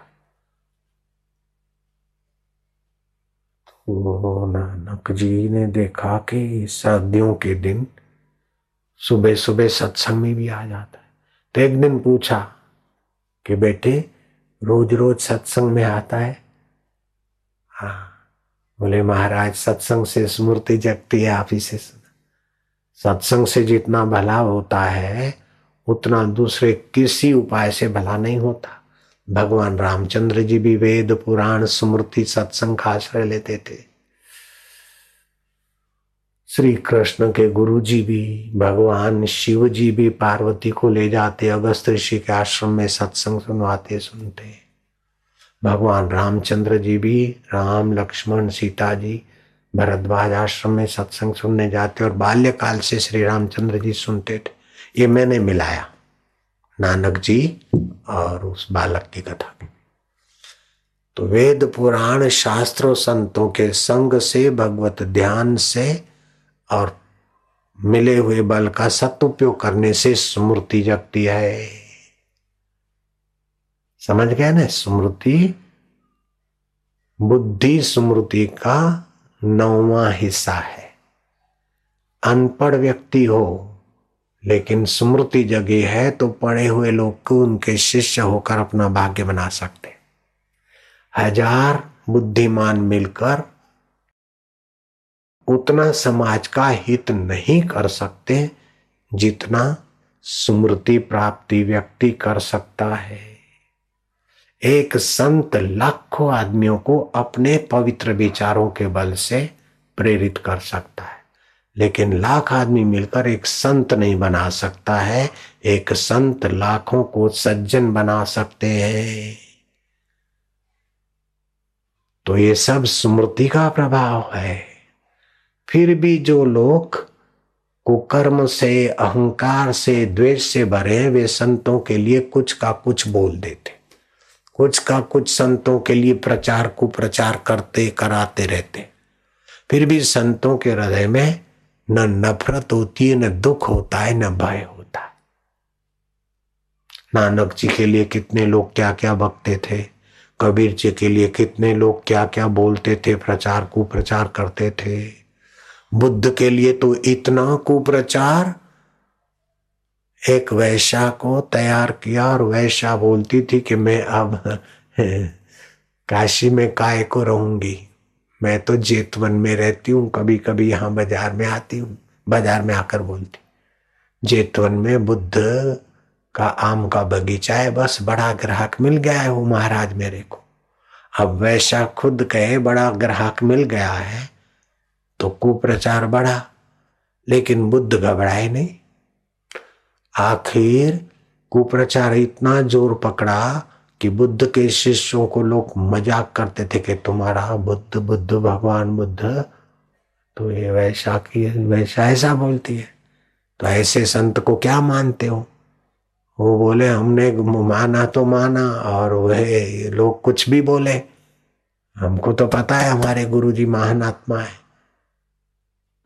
गुरु नानक जी ने देखा कि सर्दियों के दिन सुबह सुबह सत्संग में भी आ जाता है। तो एक दिन पूछा कि बेटे रोज रोज सत्संग में आता है? हाँ। बोले, महाराज, सत्संग से स्मृति जगती है, आप ही से सत्संग से जितना भला होता है, उतना दूसरे किसी उपाय से भला नहीं होता। भगवान रामचंद्र जी भी वेद, पुराण, स्मृति, सत्संग का आश्रय लेते थे। श्री कृष्ण के गुरु जी भी, भगवान शिव जी भी पार्वती को ले जाते, अगस्त ऋषि के आश्रम में सत्संग सुनवाते, सुनते। भगवान रामचंद्र जी भी, राम, लक्ष्मण, सीता जी भरद्वाज आश्रम में सत्संग सुनने जाते और बाल्यकाल से श्री रामचंद्र जी सुनते थे। ये मैंने मिलाया। नानक जी और उस बालक की कथा। तो वेद पुराण शास्त्रों संतों के संग से भगवत ध्यान से और मिले हुए बल का सदुपयोग करने से स्मृति जगती है। समझ गया ना? स्मृति, बुद्धि स्मृति का नौवा हिस्सा है। अनपढ़ व्यक्ति हो लेकिन स्मृति जगी है तो पढ़े हुए लोग को उनके शिष्य होकर अपना भाग्य बना सकते हज़ार बुद्धिमान मिलकर उतना समाज का हित नहीं कर सकते जितना स्मृति प्राप्ति व्यक्ति कर सकता है। एक संत लाखों आदमियों को अपने पवित्र विचारों के बल से प्रेरित कर सकता है। लेकिन लाख आदमी मिलकर एक संत नहीं बना सकता है, एक संत लाखों को सज्जन बना सकते हैं। तो ये सब स्मृति का प्रभाव है। फिर भी जो लोग कुकर्म से, अहंकार से, द्वेष से भरे हैं, वे संतों के लिए कुछ का कुछ बोल देते। कुछ का कुछ संतों के लिए प्रचार कुप्रचार करते, कराते रहते। फिर भी संतों के हृदय में न नफरत होती है, न दुख होता है, न भय होता है। नानक जी के लिए कितने लोग क्या क्या बकते थे, कबीर जी के लिए कितने लोग क्या क्या बोलते थे, प्रचार, कुप्रचार करते थे। बुद्ध के लिए तो इतना कुप्रचार, एक वैश्या को तैयार किया और वैश्या बोलती थी कि मैं अब [LAUGHS] काशी में काय को रहूँगी। मैं तो जेतवन में रहती हूँ कभी कभी यहाँ बाज़ार में आती हूँ, बाज़ार में आकर बोलती। जेतवन में बुद्ध का आम का बगीचा है, बस बड़ा ग्राहक मिल गया है वो महाराज मेरे को। अब वैसा खुद कहे बड़ा ग्राहक मिल गया है तो कुप्रचार बढ़ा, लेकिन बुद्ध घबराए नहीं। आखिर कुप्रचार इतना ज़ोर पकड़ा कि बुद्ध के शिष्यों को लोग मज़ाक करते थे कि तुम्हारा बुद्ध बुद्ध, भगवान, बुद्ध। तो ये वैसा की, वैसा ऐसा बोलती है। तो ऐसे संत को क्या मानते हो? वो बोले, हमने माना तो माना, और वह लोग कुछ भी बोले। हमको तो पता है हमारे गुरुजी महान आत्मा है।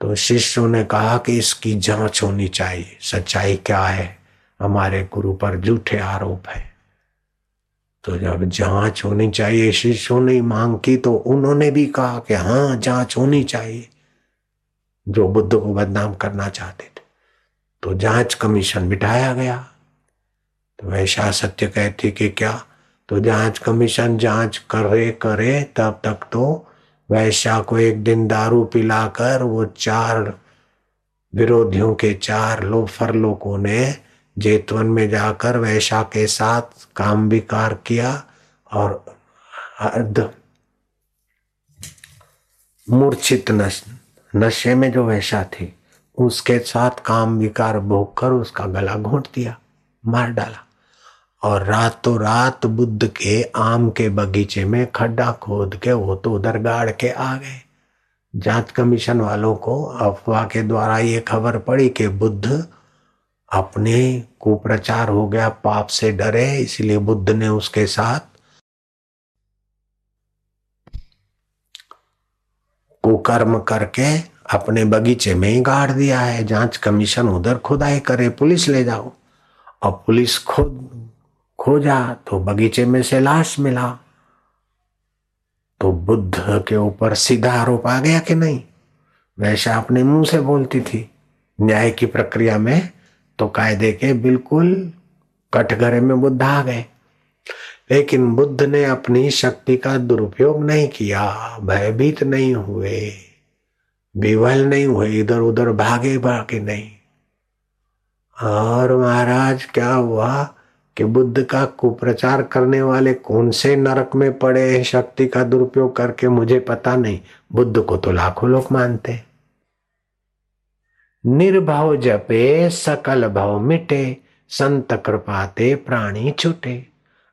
तो शिष्यों ने कहा कि इसकी जाँच होनी चाहिए। सच्चाई क्या है? हमारे गुरु पर झूठे आरोप है। तो जब जाँच होनी चाहिए, शिष्यों ने मांग की तो उन्होंने भी कहा कि हाँ जाँच होनी चाहिए, जो बुद्ध को बदनाम करना चाहते थे। तो जाँच कमीशन बिठाया गया। तो वैसा सत्य कहती कि क्या? तो जाँच कमीशन जाँच करे करे, तब तक तो वैश्या को एक दिन दारू पिलाकर वो चार विरोधियों के चार लोफर लोगों ने जेतवन में जाकर वैशा के साथ काम विकार किया और अर्ध मूर्छित नश, नशे में जो वैशा थी उसके साथ काम विकार भोग कर उसका गला घोंट दिया मार डाला। और रातों रात बुद्ध के आम के बगीचे में खड्डा खोद के वो तो उधर गाड़ के आ गए। जाँच कमीशन वालों को अफवाह के द्वारा ये खबर पड़ी कि बुद्ध अपने कुप्रचार हो गया, पाप से डरे, इसलिए बुद्ध ने उसके साथ कुकर्म करके अपने बगीचे में ही गाड़ दिया है। जाँच कमीशन उधर खुदाई करे, पुलिस ले जाओ। और पुलिस खुद खोजा तो बगीचे में से लाश मिला। तो बुद्ध के ऊपर सीधा आरोप आ गया कि नहीं? वैसा अपने मुँह से बोलती थी, न्याय की प्रक्रिया में तो कायदे के बिल्कुल कटघरे में बुद्ध आ गए। लेकिन बुद्ध ने अपनी शक्ति का दुरुपयोग नहीं किया, भयभीत नहीं हुए, विवल नहीं हुए इधर उधर भागे भागे नहीं। और महाराज, क्या हुआ कि बुद्ध का कुप्रचार करने वाले कौन से नरक में पड़े शक्ति का दुरुपयोग करके मुझे पता नहीं। बुद्ध को तो लाखों लोग मानते। निर्भव जपे, सकल भव मिटे, संत कृपाते प्राणी छुटे।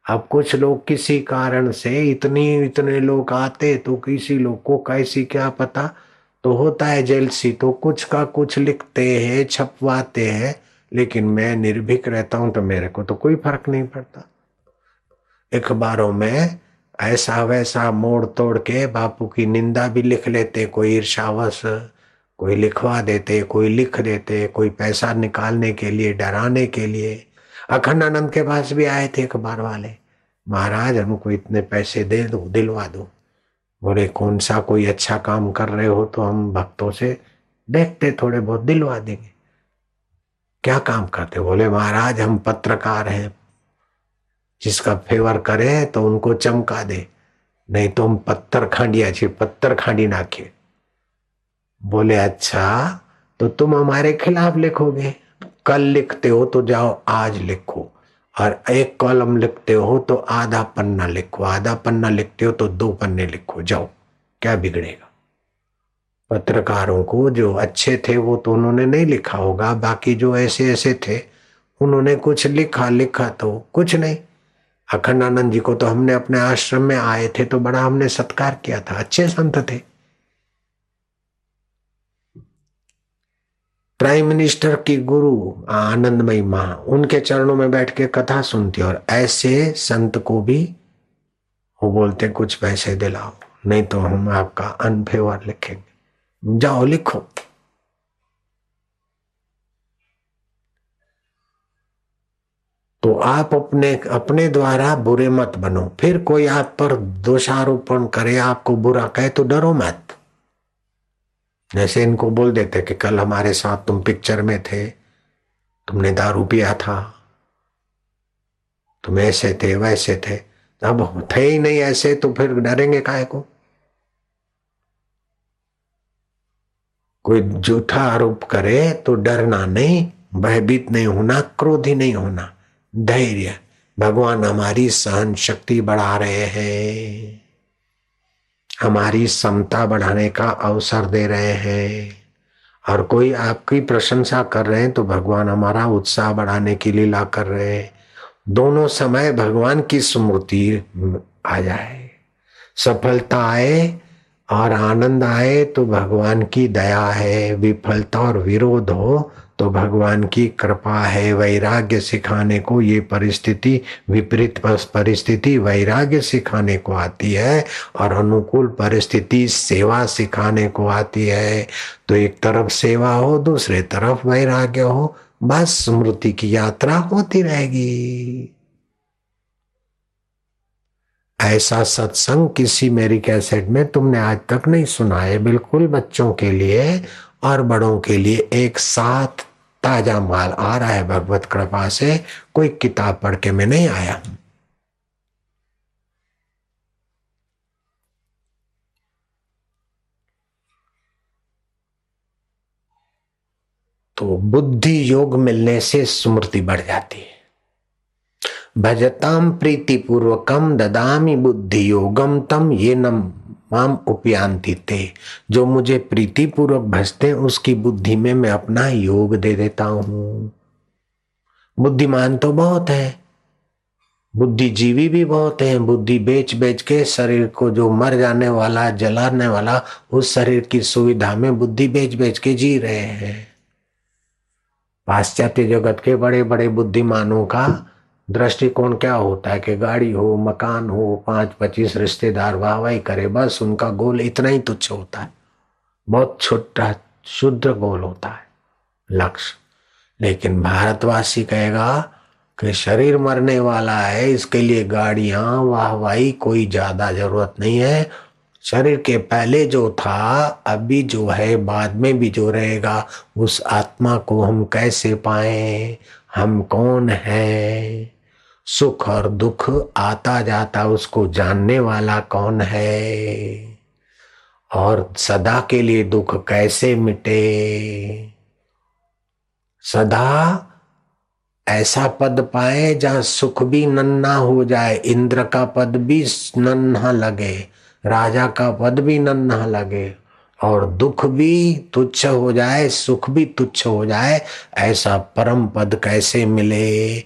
अब कुछ लोग किसी कारण से इतनी, इतने लोग आते तो किसी लोग को कैसी क्या पता? तो होता है जेलसी तो कुछ का कुछ लिखते हैं, छपवाते हैं, लेकिन मैं निर्भीक रहता हूँ तो मेरे को तो कोई फ़र्क नहीं पड़ता। अखबारों में ऐसा वैसा मोड़ तोड़ के बापू की निंदा भी लिख लेते, कोई ईर्षावश कोई लिखवा देते, कोई लिख देते, कोई पैसा निकालने के लिए, डराने के लिए। अखंडानंद के पास भी आए थे अखबार वाले। महाराज, हमको इतने पैसे दे दो, दिलवा दो। बोले कौन सा कोई अच्छा काम कर रहे हो तो हम भक्तों से देखते थोड़े बहुत, दिलवा देंगे। क्या काम करते बोले, महाराज, हम पत्रकार हैं। जिसका फेवर करे तो उनको चमका दे, नहीं तो हम पत्थर खांडिया पत्थर खांडी नाखे बोले अच्छा तो तुम हमारे खिलाफ लिखोगे। कल लिखते हो तो जाओ, आज लिखो। और एक कॉलम लिखते हो तो आधा पन्ना लिखो। आधा पन्ना लिखते हो तो दो पन्ने लिखो। जाओ, क्या बिगड़ेगा? पत्रकारों को जो अच्छे थे, वो तो उन्होंने नहीं लिखा होगा। बाकी जो ऐसे ऐसे थे, उन्होंने कुछ लिखा लिखा तो कुछ नहीं। अखंडानंद जी को तो हमने अपने आश्रम में आए थे तो बड़ा हमने सत्कार किया था। अच्छे संत थे। प्राइम मिनिस्टर की गुरु आनंदमयी माँ, उनके चरणों में बैठ के कथा सुनती और ऐसे संत को भी वो बोलते, कुछ पैसे दिलाओ, नहीं तो हम आपका अनफेवर लिखेंगे। जाओ लिखो। तो आप अपने अपने द्वारा बुरे मत बनो। फिर कोई आप पर दोषारोपण करे, आपको बुरा कहे तो डरो मत। जैसे इनको बोल देते कि कल हमारे साथ तुम पिक्चर में थे, तुमने दारू पिया था। तुम ऐसे थे, वैसे थे। अब थे ही नहीं ऐसे तो फिर डरेंगे काय को? कोई झूठा आरोप करे तो डरना नहीं, भयभीत नहीं होना, क्रोधी नहीं होना। धैर्य, भगवान हमारी सहन शक्ति बढ़ा रहे हैं। हमारी समता बढ़ाने का अवसर दे रहे हैं। और कोई आपकी प्रशंसा कर रहे हैं तो भगवान हमारा उत्साह बढ़ाने की लीला कर रहे हैं। दोनों समय भगवान की स्मृति आ जाए। सफलता आए और आनंद आए तो भगवान की दया है, विफलता और विरोध हो तो भगवान की कृपा है वैराग्य सिखाने को। ये परिस्थिति विपरीत परिस्थिति वैराग्य सिखाने को आती है और अनुकूल परिस्थिति सेवा सिखाने को आती है। तो एक तरफ़ सेवा हो, दूसरे तरफ़ वैराग्य हो, बस स्मृति की यात्रा होती रहेगी। ऐसा सत्संग किसी मेरी कैसेट में तुमने आज तक नहीं सुना है। बिल्कुल बच्चों के लिए और बड़ों के लिए एक साथ ताज़ा माल आ रहा है भगवत कृपा से, कोई किताब पढ़ के मैं नहीं आया। तो बुद्धि योग मिलने से स्मृति बढ़ जाती है। भजताम प्रीति पूर्वकम ददामी बुद्धि योगम तम ये नम। माम उपयांति थे जो मुझे प्रीति पूर्वक भजते उसकी बुद्धि में मैं अपना योग दे देता हूँ। बुद्धिमान तो बहुत है। बुद्धिजीवी भी बहुत है। बुद्धि बेच बेच के शरीर को जो मर जाने वाला, जलाने वाला, उस शरीर की सुविधा में बुद्धि बेच बेच के जी रहे हैं। पाश्चात्य जगत के बड़े बड़े बुद्धिमानों का दृष्टिकोण क्या होता है कि गाड़ी हो, मकान हो, पाँच पच्चीस रिश्तेदार वाह वाहवाही करे, बस उनका गोल इतना ही तुच्छ होता है। बहुत छोटा शुद्ध गोल होता है, लक्ष्य। लेकिन भारतवासी कहेगा कि शरीर मरने वाला है, इसके लिए गाड़ियाँ, वाहवाही कोई ज़्यादा ज़रूरत नहीं है। शरीर के पहले जो था, अभी जो है, बाद में भी जो रहेगा, उस आत्मा को हम कैसे पाए? हम कौन हैं? सुख और दुख आता जाता उसको जानने वाला कौन है? और सदा के लिए दुख कैसे मिटे? सदा ऐसा पद पाए जहाँ सुख भी नन्ना हो जाए, इंद्र का पद भी नन्हा लगे, राजा का पद भी नन्हा लगे, और दुख भी तुच्छ हो जाए, सुख भी तुच्छ हो जाए, ऐसा परम पद कैसे मिले?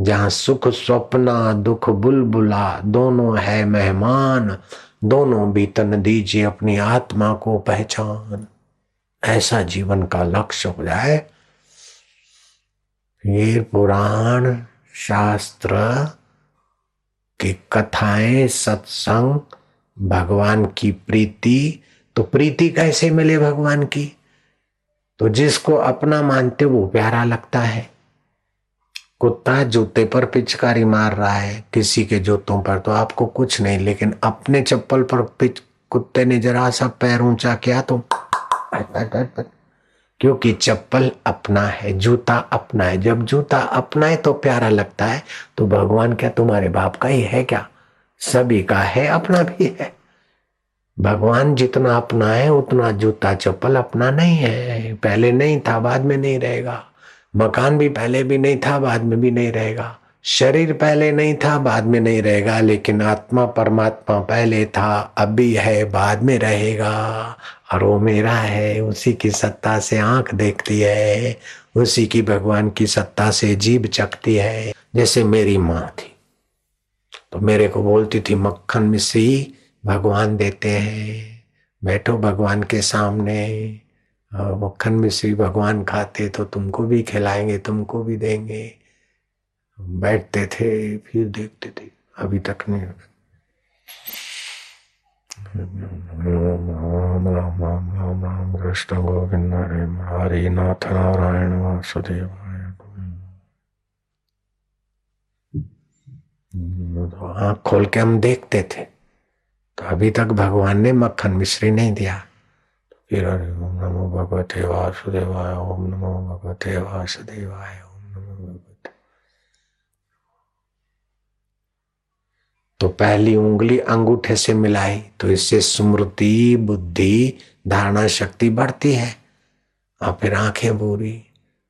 जहाँ सुख, स्वप्ना, दुख, बुलबुला दोनों है मेहमान, दोनों भी तन दीजिए अपनी आत्मा को पहचान। ऐसा जीवन का लक्ष्य हो जाए। ये पुराण शास्त्र की कथाएँ, सत्संग, भगवान की प्रीति तो प्रीति कैसे मिले भगवान की? तो जिसको अपना मानते वो प्यारा लगता है। कुत्ता जूते पर पिचकारी मार रहा है, किसी के जूतों पर तो आपको कुछ नहीं, लेकिन अपने चप्पल पर पिच, कुत्ते ने जरा सा पैर ऊँचा किया तो। क्योंकि चप्पल अपना है, जूता अपना है, जब जूता अपना है तो प्यारा लगता है तो भगवान क्या तुम्हारे बाप का ही है क्या? सभी का है, अपना भी है। भगवान जितना अपना है, उतना जूता चप्पल अपना नहीं है, पहले नहीं था, बाद में नहीं रहेगा। मकान भी पहले भी नहीं था, बाद में भी नहीं रहेगा। शरीर पहले नहीं था, बाद में नहीं रहेगा, लेकिन आत्मा परमात्मा पहले था अभी है, बाद में रहेगा। और वो मेरा है, उसी की सत्ता से आँख देखती है, उसी की भगवान की सत्ता से जीभ चकती है, जैसे मेरी माँ थी। तो मेरे को बोलती थी, मक्खन मिश्री भगवान देते हैं, बैठो भगवान के सामने। मक्खन मिश्री भगवान खाते तो तुमको भी खिलाएँगे तुमको भी देंगे। बैठते थे फिर देखते थे अभी तक नहीं राम राम राम राम राम कृष्ण गोविंद हरे हरि नाथ नारायण वासुदेव आँख खोल के हम देखते थे तो अभी तक भगवान ने मक्खन मिश्री नहीं दिया। फिर ओम नमो भगवते वासुदेवाय, ओम नमो भगवते। वासुदेवाय तो पहली उंगली अंगूठे से मिलाई तो इससे स्मृति बुद्धि, धारणा, शक्ति बढ़ती है। और फिर आँखें बुरी,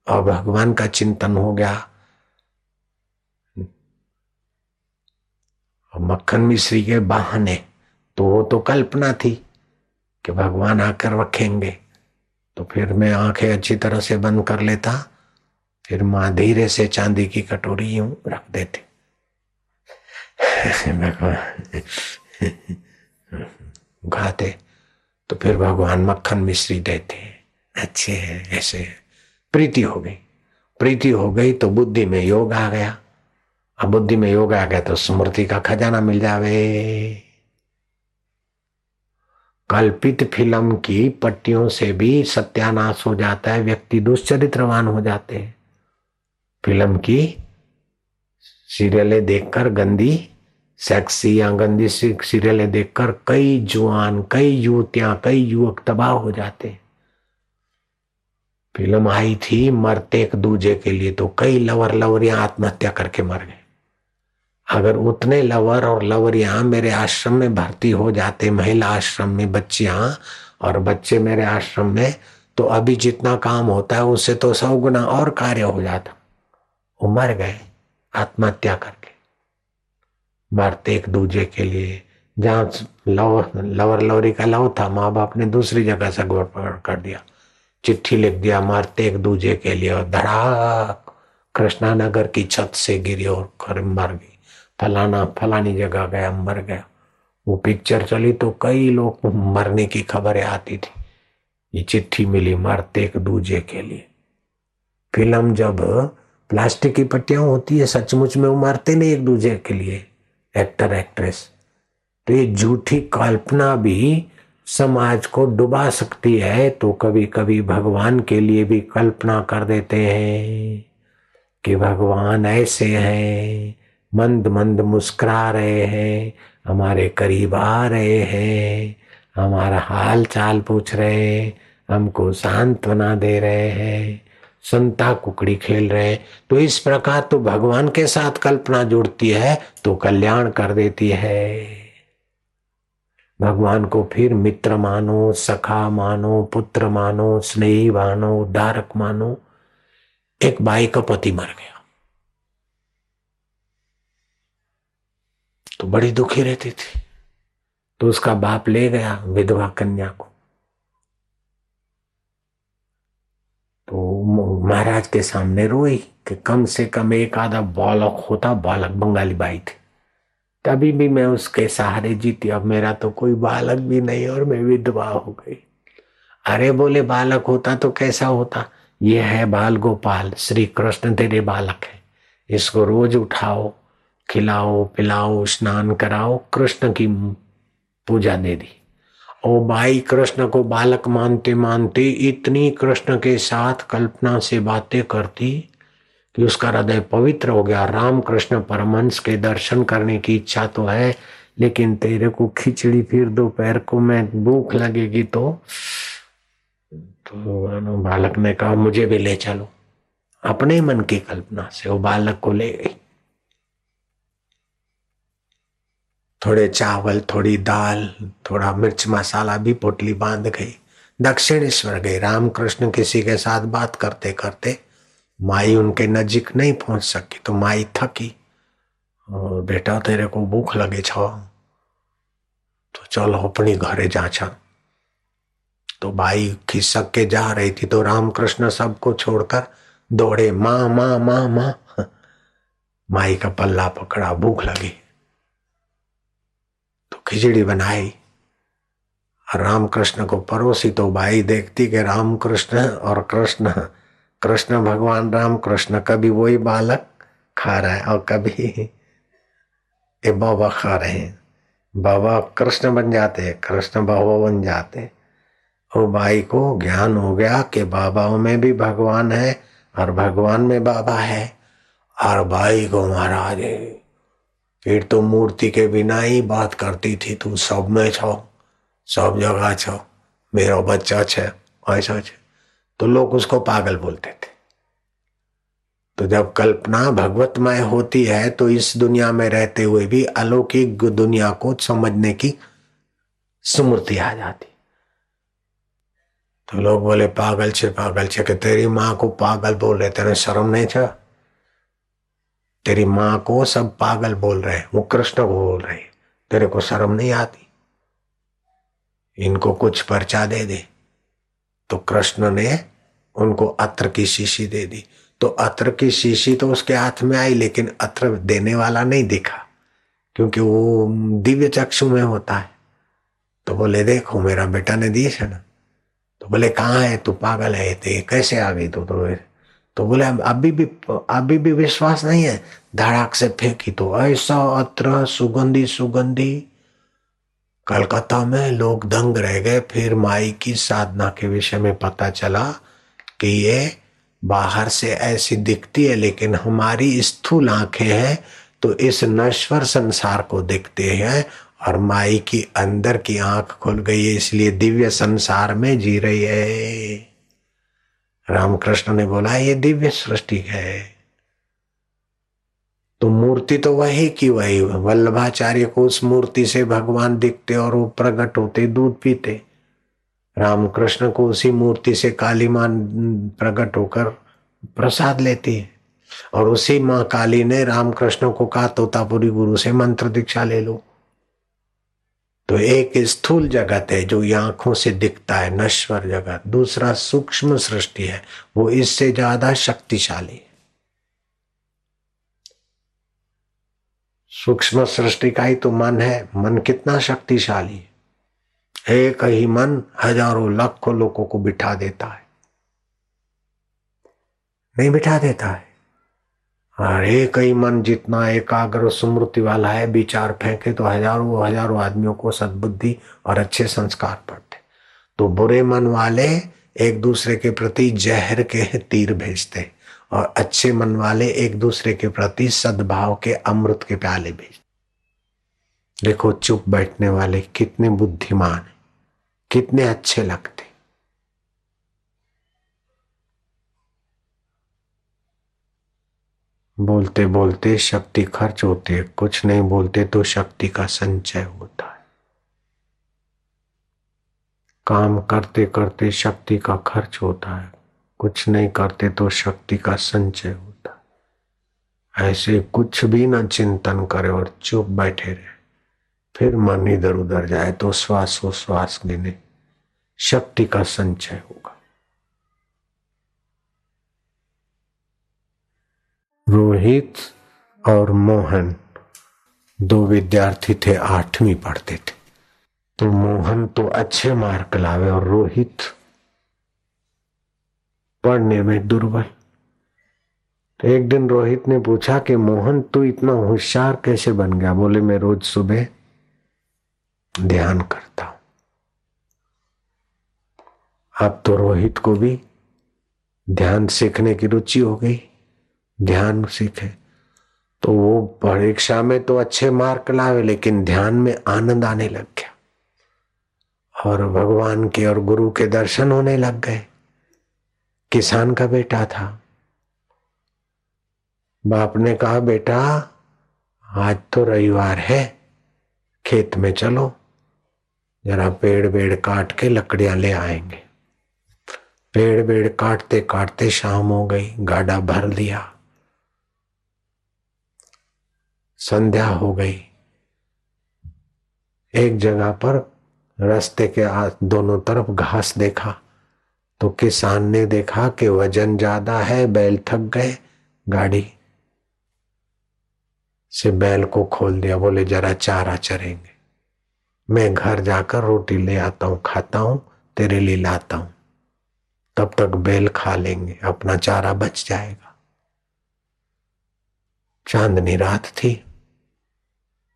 और भगवान का चिंतन हो गया। और मक्खन मिश्री के बहाने तो वो तो कल्पना थी। कि भगवान आकर रखेंगे। तो फिर मैं आँखें अच्छी तरह से बंद कर लेता, फिर माँ धीरे से चांदी की कटोरी यूँ रख देती। [LAUGHS] भगवान। [LAUGHS] खाते तो फिर भगवान मक्खन मिश्री देते। अच्छे है, ऐसे प्रीति हो गई। प्रीति हो गई तो बुद्धि में योग आ गया। अब बुद्धि में योग आ गया तो स्मृति का खजाना मिल जावे। कल्पित फ़िल्म की पट्टियों से भी सत्यानाश हो जाता है, व्यक्ति दुष्चरित्रवान हो जाते हैं। फ़िल्म की सीरियलें देखकर गंदी सेक्सी या गंदी सीरियलें देखकर कई जुआन, कई युवतियाँ, कई युवक तबाह हो जाते हैं। फ़िल्म आई थी मरते एक दूजे के लिए तो कई लवर लवरियाँ आत्महत्या करके मर गए। अगर उतने लवर और लवर लवरियाँ मेरे आश्रम में भर्ती हो जाते, महिला आश्रम में बच्चियाँ और बच्चे मेरे आश्रम में तो अभी जितना काम होता है उससे तो सौ गुना और कार्य हो जाता। वो मर गए, आत्महत्या करके। मरते एक दूजे के लिए। जहाँ लव लवर लवरी का लव था माँ बाप ने दूसरी जगह से गोड़ पकड़ कर दिया। चिट्ठी लिख दिया, मरते एक दूजे के लिए और धड़ाक कृष्णानगर की छत से गिरी और मर गई। फलाना फलानी जगह गया, मर गया। वो पिक्चर चली तो कई लोग मरने की खबरें आती थी। ये चिट्ठी मिली मरते एक दूजे के लिए। फ़िल्म जब प्लास्टिक की पट्टियाँ होती है, सचमुच में वो मरते नहीं एक दूजे के लिए एक्टर एक्ट्रेस तो ये झूठी कल्पना भी समाज को डुबा सकती है तो कभी कभी भगवान के लिए भी कल्पना कर देते हैं कि भगवान ऐसे हैं मंद मंद मुस्कुरा रहे हैं, हमारे करीब आ रहे हैं, हमारा हाल चाल पूछ रहे हैं, हमको सांत्वना दे रहे हैं, संता कुकड़ी खेल रहे तो इस प्रकार तो भगवान के साथ कल्पना जुड़ती है तो कल्याण कर देती है। भगवान को फिर मित्र मानो, सखा मानो, पुत्र मानो, स्नेही मानो, उद्धारक मानो, एक बाई का पति मर गया। तो बड़ी दुखी रहती थी। तो उसका बाप ले गया विधवा कन्या को। तो महाराज के सामने रोई कि कम से कम एक आधा बालक होता, बालक बंगाली बाई थी। तभी भी मैं उसके सहारे जीती, अब मेरा तो कोई बालक भी नहीं और मैं विधवा हो गई। अरे बोले, बालक होता तो कैसा होता? ये है बाल गोपाल श्री कृष्ण तेरे बालक है। इसको रोज उठाओ खिलाओ, पिलाओ, स्नान कराओ, कृष्ण की पूजा दे दी। ओ भाई, कृष्ण को बालक मानते मानते इतनी कृष्ण के साथ कल्पना से बातें करती कि उसका हृदय पवित्र हो गया। राम कृष्ण परमंश के दर्शन करने की इच्छा तो है, लेकिन तेरे को खिचड़ी फिर दोपहर को मैं भूख लगेगी तो तो बालक ने कहा, मुझे भी ले चलो। अपने मन की कल्पना से वो बालक को ले गई। थोड़े चावल, थोड़ी दाल, थोड़ा मिर्च मसाला भी पोटली बाँध गई। दक्षिणेश्वर गई। रामकृष्ण किसी के साथ बात करते करते माई उनके नजीक नहीं पहुँच सकी तो माई थकी। और बेटा, तेरे को भूख लगे छो। तो चलो अपनी घरे जाचा तो भाई खिसक के जा रही थी तो रामकृष्ण सबको छोड़कर दौड़े। माँ माँ माँ माँ। माई का पल्ला पकड़ा, भूख लगी। खिचड़ी बनाई। रामकृष्ण को परोसी तो भाई देखती कि रामकृष्ण और कृष्ण कृष्ण भगवान राम कृष्ण कभी वही बालक खा रहा है और कभी ये बाबा खा रहे हैं। बाबा कृष्ण बन जाते हैं, कृष्ण बाबा बन जाते वो भाई को ज्ञान हो गया कि बाबाओं में भी भगवान है और भगवान में बाबा है। और भाई को महाराज फिर तो मूर्ति के बिना ही बात करती थी तू सब में छो, सब जगह छो। मेरा बच्चा छे, ऐसा छे। तो लोग उसको पागल बोलते थे। तो जब कल्पना भगवतमय होती है तो इस दुनिया में रहते हुए भी अलौकिक दुनिया को समझने की स्मृति आ जाती। तो लोग बोले, पागल छे पागल छे, कि तेरी माँ को पागल बोल रहे, तेरे शर्म नहीं छ? तेरी माँ को सब पागल बोल रहे हैं वो कृष्ण को बोल रहे तेरे को शर्म नहीं आती? इनको कुछ पर्चा दे दे। तो कृष्ण ने उनको अत्र की शीशी दे दी। तो अत्र की शीशी तो उसके हाथ में आई लेकिन अत्र देने वाला नहीं दिखा क्योंकि वो दिव्य चक्षु में होता है। तो बोले देखो मेरा बेटा ने दी है ना। तो बोले कहाँ है? तू पागल है तो कैसे आ गई तू तो, तो बोले अभी भी अभी भी विश्वास नहीं है। धड़ाक से फेंकी तो ऐसा अत्र सुगंधी सुगंधी। कलकत्ता में लोग दंग रह गए। फिर माई की साधना के विषय में पता चला कि ये बाहर से ऐसी दिखती है, लेकिन हमारी स्थूल आँखें हैं तो इस नश्वर संसार को देखते हैं और माई की अंदर की आँख खुल गई है, इसलिए दिव्य संसार में जी रही है। रामकृष्ण ने बोला, ये दिव्य सृष्टि है। तो मूर्ति तो वही की वही, वल्लभाचार्य को उस मूर्ति से भगवान दिखते और वो प्रकट होते, दूध पीते। रामकृष्ण को उसी मूर्ति से काली माँ प्रकट होकर प्रसाद लेती है। और उसी माँ काली ने रामकृष्ण को कहा, तोतापुरी गुरु से मंत्र दीक्षा ले लो। तो एक स्थूल जगत है जो ये आँखों से दिखता है, नश्वर जगत। दूसरा सूक्ष्म सृष्टि है, वो इससे ज़्यादा शक्तिशाली है। सूक्ष्म सृष्टि का ही तो मन है, मन कितना शक्तिशाली है। एक ही मन हज़ारों लाखों लोगों को बिठा देता है। नहीं बिठा देता है। एक ही मन जितना एकाग्र स्मृति वाला है, विचार फेंके तो हज़ारों हज़ारों आदमियों को सद्बुद्धि और अच्छे संस्कार पड़ते। तो बुरे मन वाले एक दूसरे के प्रति जहर के तीर भेजते और अच्छे मन वाले एक दूसरे के प्रति सद्भाव के अमृत के प्याले भेजते। देखो, चुप बैठने वाले कितने बुद्धिमान कितने अच्छे लगते बोलते बोलते शक्ति खर्च होती है कुछ नहीं बोलते तो शक्ति का संचय होता है। काम करते करते शक्ति का खर्च होता है, कुछ नहीं करते तो शक्ति का संचय होता है। ऐसे कुछ भी ना चिंतन करे और चुप बैठे रहे, फिर मन इधर उधर जाए तो श्वास श्वास लेने, शक्ति का संचय होगा। रोहित और मोहन दो विद्यार्थी थे, आठवीं पढ़ते थे। तो मोहन तो अच्छे मार्क लावे और रोहित पढ़ने में दुर्बल। तो एक दिन रोहित ने पूछा कि, मोहन, तू इतना होशियार कैसे बन गया? बोले, मैं रोज सुबह ध्यान करता हूँ। अब तो रोहित को भी ध्यान सीखने की रुचि हो गई। ध्यान सीखे तो वो परीक्षा में तो अच्छे मार्क लावे लेकिन ध्यान में आनंद आने लग गया। और भगवान के और गुरु के दर्शन होने लग गए। किसान का बेटा था। बाप ने कहा, बेटा, आज तो रविवार है, खेत में चलो, जरा पेड़ बेड़ काट के लकड़ियाँ ले आएँगे। पेड़ बेड़ काटते काटते शाम हो गई गाड़ा भर लिया। संध्या हो गई। एक जगह पर रास्ते के दोनों तरफ़ घास देखा तो किसान ने देखा कि वज़न ज़्यादा है, बैल थक गए, गाड़ी से बैल को खोल दिया, बोले, जरा चारा चरेंगे। मैं घर जाकर रोटी ले आता हूँ, खाता हूँ, तेरे लिए लाता हूँ। तब तक बैल खा लेंगे, अपना चारा बच जाएगा। चांदनी रात थी।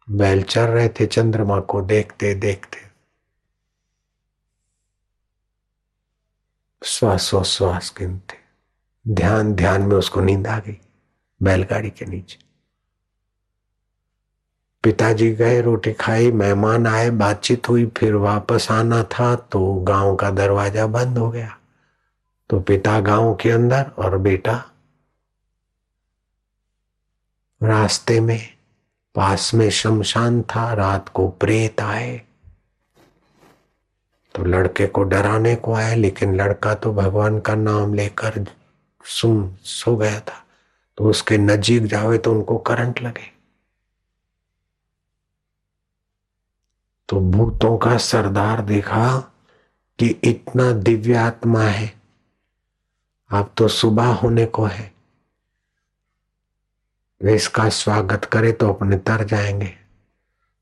बैल चल रहे थे चंद्रमा को देखते देखते। श्वासोश्वास गिनते। ध्यान ध्यान में उसको नींद आ गई बैलगाड़ी के नीचे। पिताजी गए, रोटी खाई, मेहमान आए, बातचीत हुई, फिर वापस आना था तो गाँव का दरवाज़ा बंद हो गया। तो पिता गाँव के अंदर और बेटा रास्ते में पास में शमशान था, रात को प्रेत आए। तो लड़के को डराने को आए, लेकिन लड़का तो भगवान का नाम लेकर सुन सो गया था। तो उसके नजीक जावे तो उनको करंट लगे। तो भूतों का सरदार देखा कि इतना दिव्य आत्मा है। अब तो सुबह होने को है। वे इसका स्वागत करे तो अपने तर जाएँगे।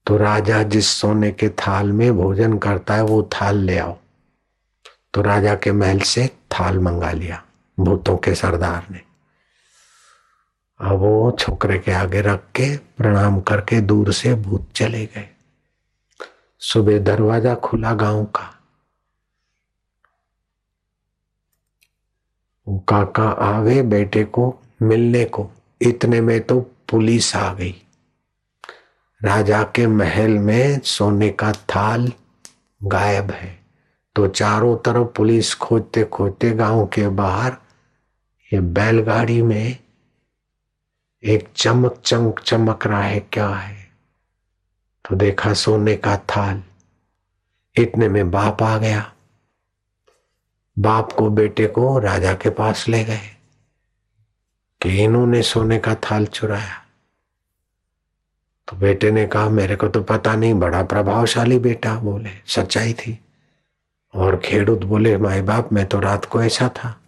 तो राजा जिस सोने के थाल में भोजन करता है, वो थाल ले आओ। तो राजा के महल से थाल मंगा लिया, भूतों के सरदार ने। अब वो छोकरे के आगे रख के प्रणाम करके दूर से भूत चले गए। सुबह दरवाज़ा खुला गाँव का। वो काका आवे बेटे को, मिलने को। इतने में तो पुलिस आ गई। राजा के महल में सोने का थाल गायब है। तो चारों तरफ़ पुलिस खोजते खोजते गाँव के बाहर ये बैलगाड़ी में एक चमक चमक चमक रहा है, क्या है? तो देखा सोने का थाल। इतने में बाप आ गया। बाप को बेटे को राजा के पास ले गए। कि इन्होंने सोने का थाल चुराया। तो बेटे ने कहा, मेरे को तो पता नहीं, बड़ा प्रभावशाली बेटा, बोले। सच्चाई थी। और खेडूत बोले माए बाप, मैं तो रात को ऐसा था।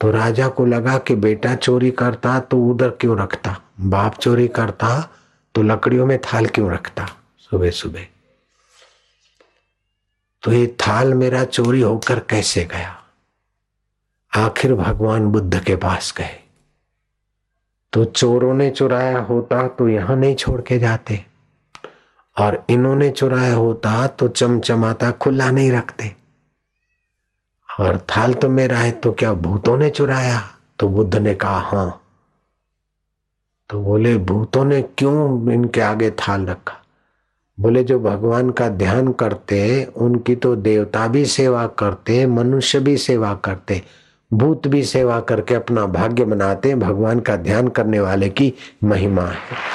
तो राजा को लगा कि बेटा चोरी करता तो उधर क्यों रखता? बाप चोरी करता तो लकड़ियों में थाल क्यों रखता? सुबह सुबह तो ये थाल मेरा चोरी होकर कैसे गया? आखिर भगवान बुद्ध के पास गए। तो चोरों ने चुराया होता तो यहाँ नहीं छोड़ के जाते। और इन्होंने चुराया होता तो चमचमाता खुला नहीं रखते। और थाल तो मेरा है तो क्या भूतों ने चुराया? तो बुद्ध ने कहा, हाँ। तो बोले, भूतों ने क्यों इनके आगे थाल रखा? बोले, जो भगवान का ध्यान करते, उनकी तो देवता भी सेवा करते, मनुष्य भी सेवा करते। भूत भी सेवा करके अपना भाग्य बनाते हैं, भगवान का ध्यान करने वाले की महिमा है।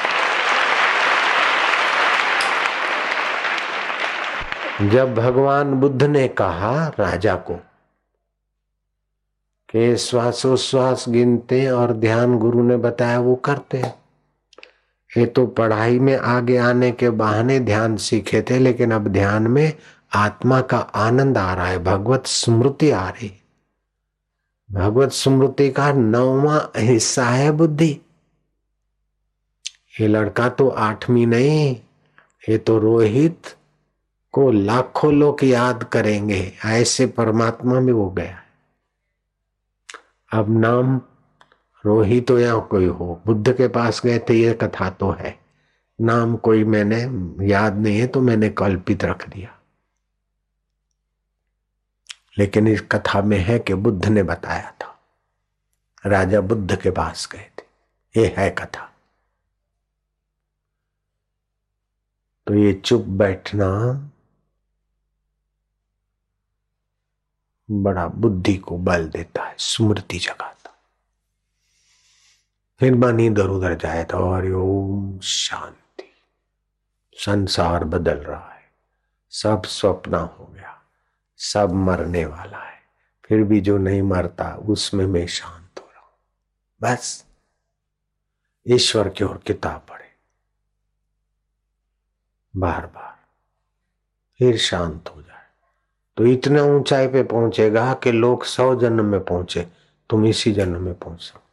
जब भगवान बुद्ध ने कहा राजा को कि श्वासोश्वास गिनते और ध्यान गुरु ने बताया वो करते हैं। ये तो पढ़ाई में आगे आने के बहाने ध्यान सीखे थे, लेकिन अब ध्यान में आत्मा का आनंद आ रहा है, भगवत स्मृति आ रही भगवत स्मृति का नौवा हिस्सा है बुद्धि। ये लड़का तो आठवीं नहीं, ये तो रोहित को लाखों लोग याद करेंगे, ऐसे परमात्मा में हो गया। अब नाम रोहित तो या कोई हो, बुद्ध के पास गए थे, ये कथा तो है। नाम कोई मैंने याद नहीं है तो मैंने कल्पित रख दिया। लेकिन इस कथा में है कि बुद्ध ने बताया था। राजा बुद्ध के पास गए थे। ये है कथा। तो ये चुप बैठना बड़ा बुद्धि को बल देता है, स्मृति जगाता। फिर मन इधर उधर जाए तो और ओम शांति। संसार बदल रहा है। सब स्वप्न हो सब मरने वाला है। फिर भी जो नहीं मरता, उसमें मैं शांत हो रहा। हूँ बस। ईश्वर की ओर किताब पढ़े। बार बार फिर शांत हो जाए। तो इतने ऊंचाई पे पहुंचेगा कि लोग सौ जन्म में पहुँचे। तुम इसी जन्म में पहुँच सको।